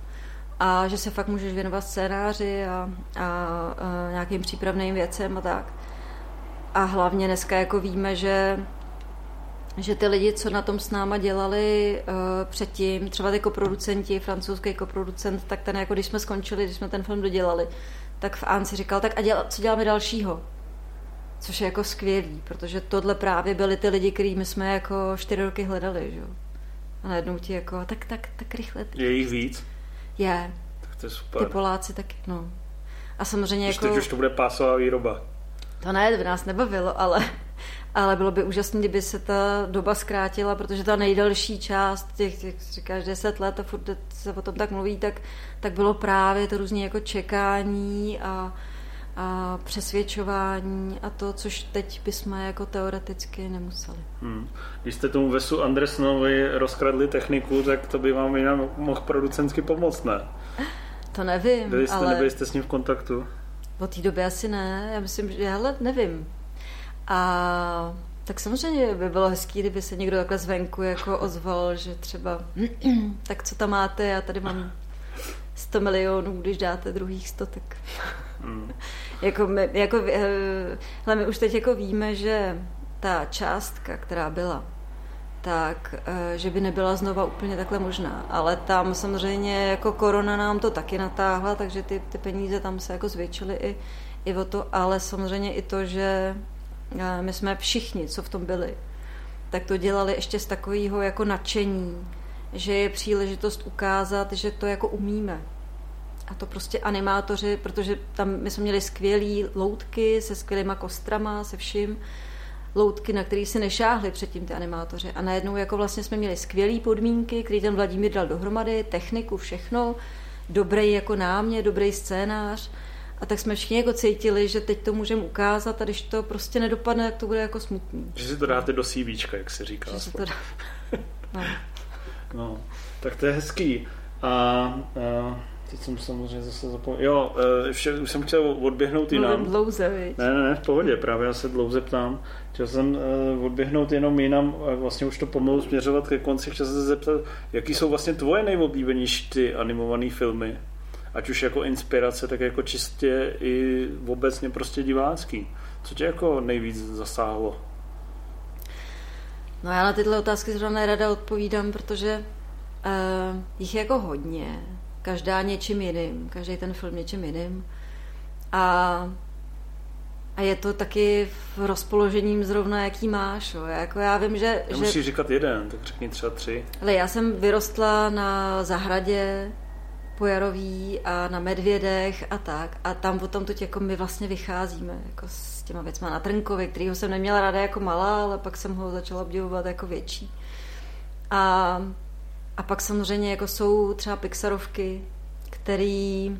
a že se fakt můžeš věnovat scénáři a, a, a nějakým přípravným věcem a tak. A hlavně dneska jako víme, že že ty lidi, co na tom s náma dělali uh, předtím, třeba ty koproducenti, francouzský koproducent, tak ten, jako když jsme skončili, když jsme ten film dodělali, tak v Anci říkal, tak a děla, co děláme dalšího? Což je jako skvělý, protože tohle právě byli ty lidi, kterými jsme jako čtyři roky hledali, že? A najednou ti jako, tak, tak, tak rychle. Je jich víc? Je. Tak to je super. Ty Poláci taky, no. A samozřejmě Když jako... teď už to bude pásová výroba. To ne, to by nás nebavilo, ale, ale bylo by úžasné, kdyby se ta doba zkrátila, protože ta nejdelší část, těch, těch říkáš 10 let a furt se o tom tak mluví, tak, tak bylo právě to různé jako čekání a, a přesvědčování a to, což teď bychom jako teoreticky nemuseli. Hmm. Když jste tomu Vesu Andresnovi rozkradli techniku, tak to by vám jinak mohl producentsky pomoct, ne? To nevím, Byli jste, ale nebyli jste s ním v kontaktu? od té doby asi ne. Já myslím, že hele, nevím. A tak samozřejmě by bylo hezký, kdyby se někdo takhle zvenku jako ozval, že třeba [CLEARS THROAT] tak co tam máte, já tady mám 100 milionů, když dáte druhých 100, tak Hmm. [LAUGHS] jako my, jako, eh, hele, my už teď jako víme, že ta částka, která byla, tak, eh, že by nebyla znova úplně takhle možná. Ale tam samozřejmě jako korona nám to taky natáhla, takže ty, ty peníze tam se jako zvětšily i, i o to, ale samozřejmě i to, že my jsme všichni, co v tom byli, tak to dělali ještě z takového jako nadšení, že je příležitost ukázat, že to jako umíme. A to prostě animátoři, protože tam my jsme měli skvělé loutky se skvělýma kostrama, se vším, loutky, na který si nešáhli předtím ty animátoři. A najednou jako vlastně jsme měli skvělé podmínky, který ten Vladimír dal dohromady, techniku, všechno, dobrý jako námě, dobrý scénář. A tak jsme všichni jako cítili, že teď to můžeme ukázat a když to prostě nedopadne, tak to bude jako smutný. Že si to dáte do CVčka, jak se říká. Že se to dá... [LAUGHS] no. No, tak to je hezký. A, a teď jsem samozřejmě zase zapomněl. Jo, eh, vše, už jsem chtěl odběhnout jinam. Mluvím dlouze, viď? Ne, ne, ne, v pohodě, právě já se dlouze ptám. Chtěl jsem uh, odběhnout jenom jinam, a vlastně už to pomalu směřovat ke konci. Chtěl jsem se zeptat, jaký jsou vlastně tvoje nejoblíbenější ty animované filmy? Ať už jako inspirace, tak jako čistě i obecně prostě divácký. Co tě jako nejvíc zasáhlo? No já na tyhle otázky zrovna nerada odpovídám, protože uh, jich je jako hodně. Každá něčím jiným, každý ten film něčím jiným. A, a je to taky v rozpoložením zrovna, jaký máš. Jo. Jako já vím, že... Nemusíš že říkat jeden, tak řekni třeba tři. ale já jsem vyrostla na zahradě pojarový a na medvědech a tak. A tam potom to jako my vlastně vycházíme jako s těma věcma na Trnkovi, kterýho jsem neměla ráda jako malá, ale pak jsem ho začala obdivovat jako větší. A, a pak samozřejmě jako jsou třeba Pixarovky, který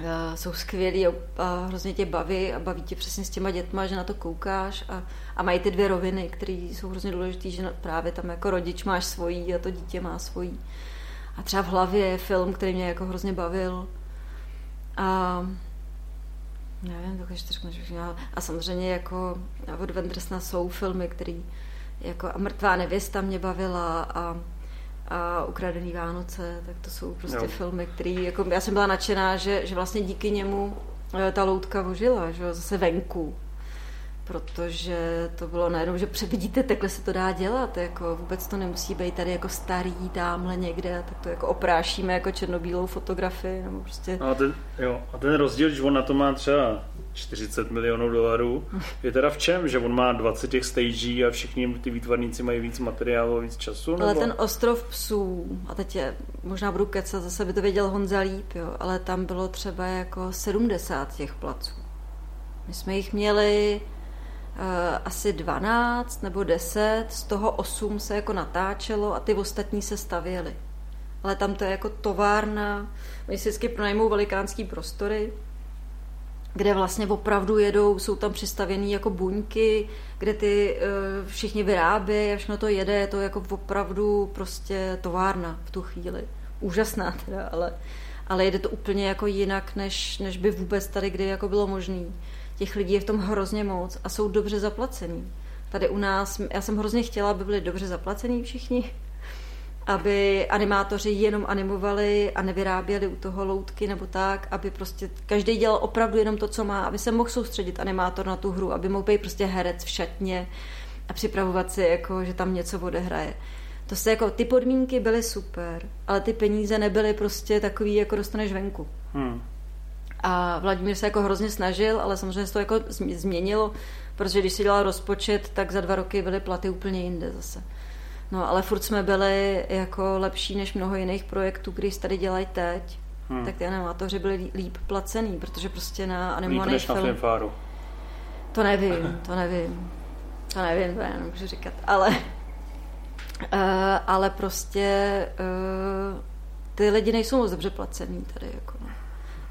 uh, jsou skvělý a, a hrozně tě baví a baví tě přesně s těma dětma, že na to koukáš a, a mají ty dvě roviny, které jsou hrozně důležité, že právě tam jako rodič máš svojí a to dítě má svojí. A třeba v hlavě je film, který mě jako hrozně bavil. A nevím, to ještě řeknu, že A samozřejmě jako od Vendresna jsou filmy, který jako a Mrtvá nevěsta mě bavila a, a Ukradený Vánoce, tak to jsou prostě Jo. jo. filmy, který, jako já jsem byla nadšená, že, že vlastně díky němu eh, ta loutka ožila, že jo, zase venku. Protože to bylo najednou, že vidíte, takhle se to dá dělat, jako vůbec to nemusí být tady jako starý tamhle někde, tak to jako oprášíme jako černobílou fotografii, nebo prostě A ten, jo, a ten rozdíl, když on na to má třeba 40 milionů dolarů, [LAUGHS] je teda v čem? Že on má 20 těch stagí a všichni ty výtvarníci mají víc materiálu a víc času? Ale nebo? ten ostrov psů, a teď je, možná budu kecat, zase by to věděl Honza líp, jo, ale tam bylo třeba jako 70 těch placů. My jsme jich měli asi 12 nebo 10, z toho 8 se jako natáčelo a ty ostatní se stavěly. Ale tam to je jako továrna, oni si vždycky pronajmou velikánský prostory, kde vlastně opravdu jedou, jsou tam přistavěný jako buňky, kde ty uh, všichni vyrábějí a všechno to jede, je to jako opravdu prostě továrna v tu chvíli. Úžasná teda, ale, ale jede to úplně jako jinak, než, než by vůbec tady kdy jako bylo možný. Těch lidí je v tom hrozně moc a jsou dobře zaplacení. Tady u nás, já jsem hrozně chtěla, aby byli dobře zaplacení všichni, aby animátoři jenom animovali a nevyráběli u toho loutky nebo tak, aby prostě každý dělal opravdu jenom to, co má, aby se mohl soustředit animátor na tu hru, aby mohl být prostě herec v šatně a připravovat si, jako, že tam něco odehraje. To se jako, ty podmínky byly super, ale ty peníze nebyly prostě takový, jako dostaneš venku. Hmm. A Vladimír se jako hrozně snažil, ale samozřejmě se to jako změnilo, protože když si dělal rozpočet, tak za dva roky byly platy úplně jinde zase. No ale furt jsme byli jako lepší než mnoho jiných projektů, když tady dělají teď. Hmm. Tak ty animátoři byli líp placený, protože prostě na animovaný film... na Filmfáru. To nevím, to nevím. To nevím, to já nemůžu říkat. Ale, uh, [LAUGHS] ale prostě uh, ty lidi nejsou moc dobře placený tady. Jako.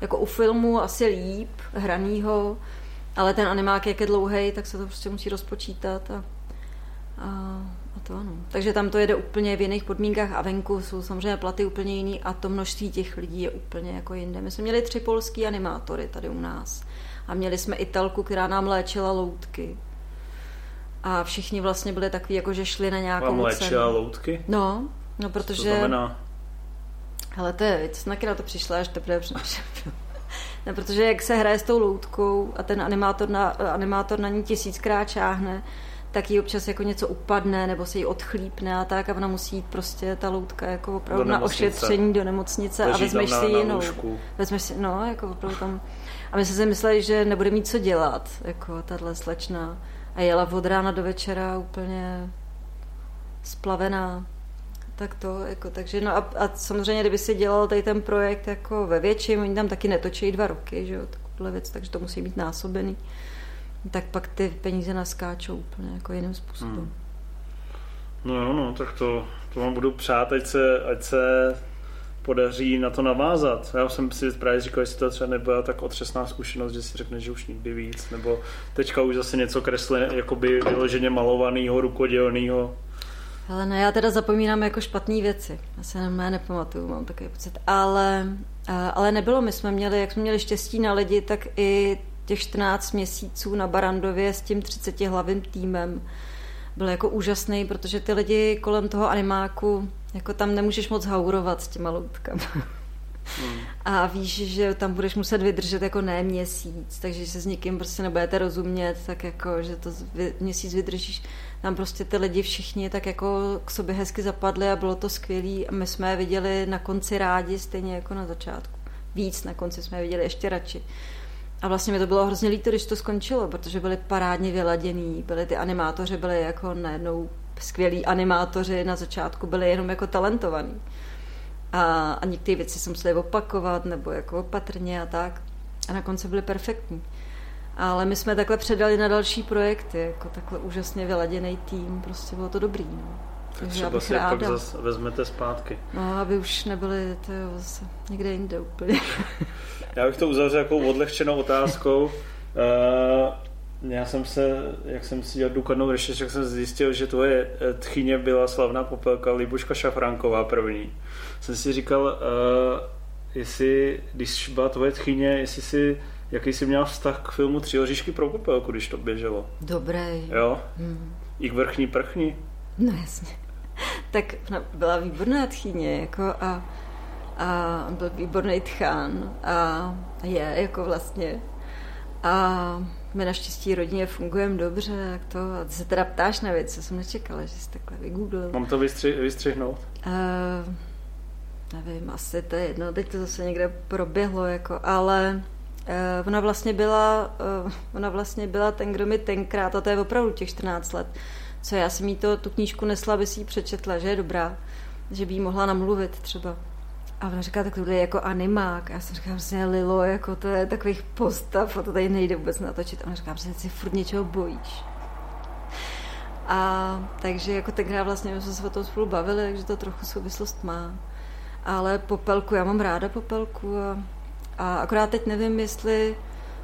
Jako u filmu asi líp, hranýho, ale ten animák, jak je dlouhý, tak se to prostě musí rozpočítat a, a to ano. Takže tam to jede úplně v jiných podmínkách a venku jsou samozřejmě platy úplně jiný a to množství těch lidí je úplně jako jinde. My jsme měli tři polský animátory tady u nás a měli jsme Italku, která nám léčila loutky. A všichni vlastně byli takový, jako že šli na nějakou Vám léčila cenu. loutky? No, no protože... Co to znamená? Hele, to je, co na to přišla, až teprve No, protože jak se hraje s tou loutkou a ten animátor na, animátor na ní tisíckrát čáhne, tak jí občas jako něco upadne nebo se jí odchlípne a tak a ona musí jít prostě ta loutka jako opravdu na ošetření do nemocnice Leží a vezmeš si jinou. Vezmeš si, no, jako opravdu tam. A my jsme si mysleli, že nebude mít co dělat, jako tahle slečna. A jela od rána do večera úplně splavená. Tak to, jako, takže no a, a samozřejmě, kdyby si dělal tady ten projekt jako ve větším, oni tam taky netočí dva roky, že jo, takovýhle věc, takže to musí být násobený tak pak ty peníze naskáčou úplně jako jiným způsobem. Hmm. No jo, no, tak to, to vám budu přát, ať se, ať se podaří na to navázat. Já jsem si právě říkal, jestli to třeba nebyla tak otřesná zkušenost, že si řekne, že už nikdy víc, nebo teďka už zase něco kreslí, jakoby vyloženě malovaného, rukodělného. Ale ne, já teda zapomínám jako špatné věci. Já se na nepamatuju, mám takový pocit. Ale, ale nebylo, my jsme měli, jak jsme měli štěstí na lidi, tak i těch 14 měsíců na Barandově s tím 30 hlavým týmem byl jako úžasný, protože ty lidi kolem toho animáku, jako tam nemůžeš moc haurovat s těma loutkama. A víš, že tam budeš muset vydržet jako ne měsíc, takže se s někým prostě nebudete rozumět, tak jako, že to měsíc vydržíš. Tam prostě ty lidi všichni tak jako k sobě hezky zapadli a bylo to skvělý a my jsme je viděli na konci rádi, stejně jako na začátku. Víc na konci jsme je viděli ještě radši. A vlastně mi to bylo hrozně líto, když to skončilo, protože byli parádně vyladění, byli ty animátoři, byli jako najednou skvělí animátoři, na začátku byli jenom jako talentovaní. A, a některé věci se museli opakovat, nebo jako opatrně a tak. A na konci byli perfektní. Ale my jsme takhle předali na další projekty, jako takhle úžasně vyladěný tým, prostě bylo to dobrý. No. Tak třeba si ráda. pak zase vezmete zpátky. No, aby už nebyli to jo, zase někde jinde úplně. [LAUGHS] Já bych to uzavřel jako odlehčenou otázkou. Uh, já jsem se, jak jsem si dělal důkladnou rešerši, tak jsem zjistil, že tvoje eh, tchyně byla slavná popelka Libuška Šafránková první. Jsem si říkal, uh, jestli, když byla tvoje tchyně, jestli si, jaký jsi měl vztah k filmu Tři oříšky pro popelku, když to běželo. Dobrý. Jo? Hmm. I k vrchní prchní? No jasně. tak no, byla výborná tchyně, jako a a byl výborný tchán a je jako vlastně. A my naštěstí rodině fungujeme dobře, jak to, a ty se teda ptáš na věc, co jsem nečekala, že jsi takhle vygooglil. Mám to vystři- vystřihnout? Uh, nevím, asi to je jedno, teď to zase někde proběhlo, jako, ale uh, ona vlastně byla, uh, ona vlastně byla ten, kdo mi tenkrát, a to je opravdu těch 14 let, co já jsem jí to, tu knížku nesla, aby si ji přečetla, že je dobrá, že by jí mohla namluvit třeba. A ona říká, tak tohle je jako animák. Já jsem říkám, prostě Lilo, jako to je takových postav a to tady nejde vůbec natočit. A ona říká, že si furt něčeho bojíš. A takže jako tenkrát vlastně jsme se o tom spolu bavili, takže to trochu souvislost má. Ale popelku, já mám ráda popelku a, a akorát teď nevím, jestli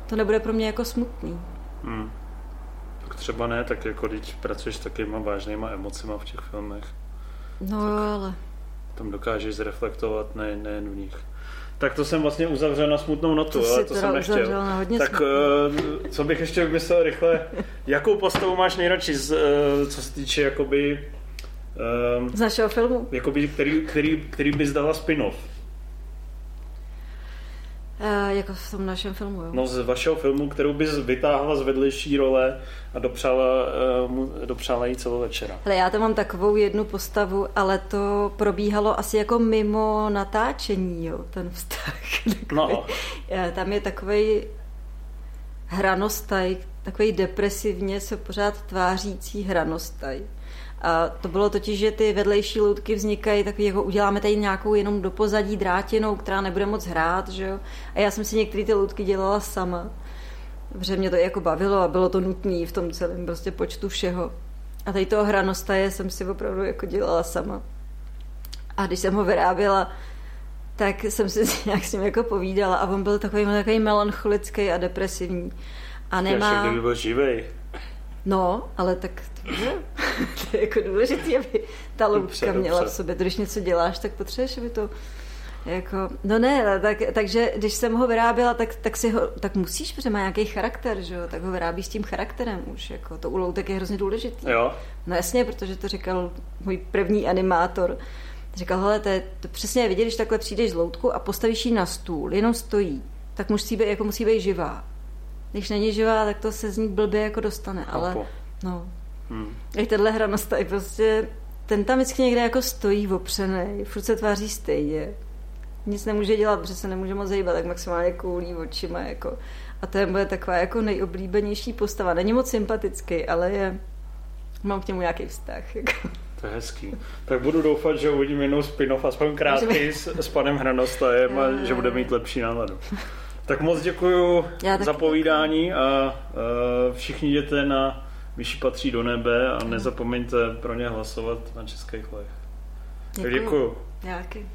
to nebude pro mě jako smutný. Hmm. Tak třeba ne, tak jako když pracuješ s takovýma vážnýma emocima v těch filmech. No tak... ale tam dokážeš zreflektovat ne, nejen v nich. tak to jsem vlastně uzavřel na smutnou notu, To ale to jsem nechtěl. na hodně tak smutnou. eh, co bych ještě vymyslel rychle, jakou postavu máš nejradši, z, eh, co se týče jakoby, eh, Z našeho filmu? jakoby který, který, který bys dala spin-off? E, jako v tom našem filmu, jo. No z vašeho filmu, kterou bys vytáhla z vedlejší role a dopřála, mu, dopřála jí celou večera. Hele, já tam mám takovou jednu postavu, ale to probíhalo asi jako mimo natáčení, jo, ten vztah. [LAUGHS] No. Takový, eh, Tam je takový hranostaj, takový depresivně se pořád tvářící hranostaj. A to bylo totiž, že ty vedlejší loutky vznikají takový, jako uděláme tady nějakou jenom do pozadí drátěnou, která nebude moc hrát, že jo. A já jsem si některé ty loutky dělala sama, protože mě to jako bavilo a bylo to nutné v tom celém prostě počtu všeho. A tady toho hranostaje jsem si opravdu jako dělala sama. A když jsem ho vyráběla, tak jsem si [LAUGHS] nějak s ním jako povídala a on byl takový, takový melancholický a depresivní. A Nemá... nemá... kdyby byl živej. No, ale tak to, že? [LAUGHS] to je jako důležité, aby ta loutka měla dobře. v sobě. Když něco děláš, tak potřebuješ, aby to jako, no ne, tak, takže když jsem ho vyráběla, tak, tak, si ho, tak musíš, protože má nějaký charakter, že jo, tak ho vyrábíš s tím charakterem už, jako to u loutek je hrozně důležitý. Jo? No jasně, protože to říkal můj první animátor. Říkal, hele, to, je, to přesně je vidět, když takhle přijdeš z loutku a postavíš ji na stůl, jenom stojí, tak musí být, jako musí být živá. Když není živá, tak to se z ní blbě jako dostane, ale Chápu. no, Hm. jak tenhle hranostaj prostě, ten tam vždycky někde jako stojí opřenej, furt se tváří stejně. Nic nemůže dělat, protože se nemůže moc hýbat, tak maximálně koulí očima, jako. A to je moje taková jako nejoblíbenější postava. Není moc sympatický, ale je, mám k němu nějaký vztah. Jako. To je hezký. Tak budu doufat, že uvidím jednou spin-off, aspoň krátký s, s panem Hranostajem a že bude mít lepší náladu. Tak moc Já taky za povídání a uh, všichni jděte na Myši patří do nebe a nezapomeňte pro ně hlasovat na českých lech. Tak Děkuju. děkuju. Nějaký.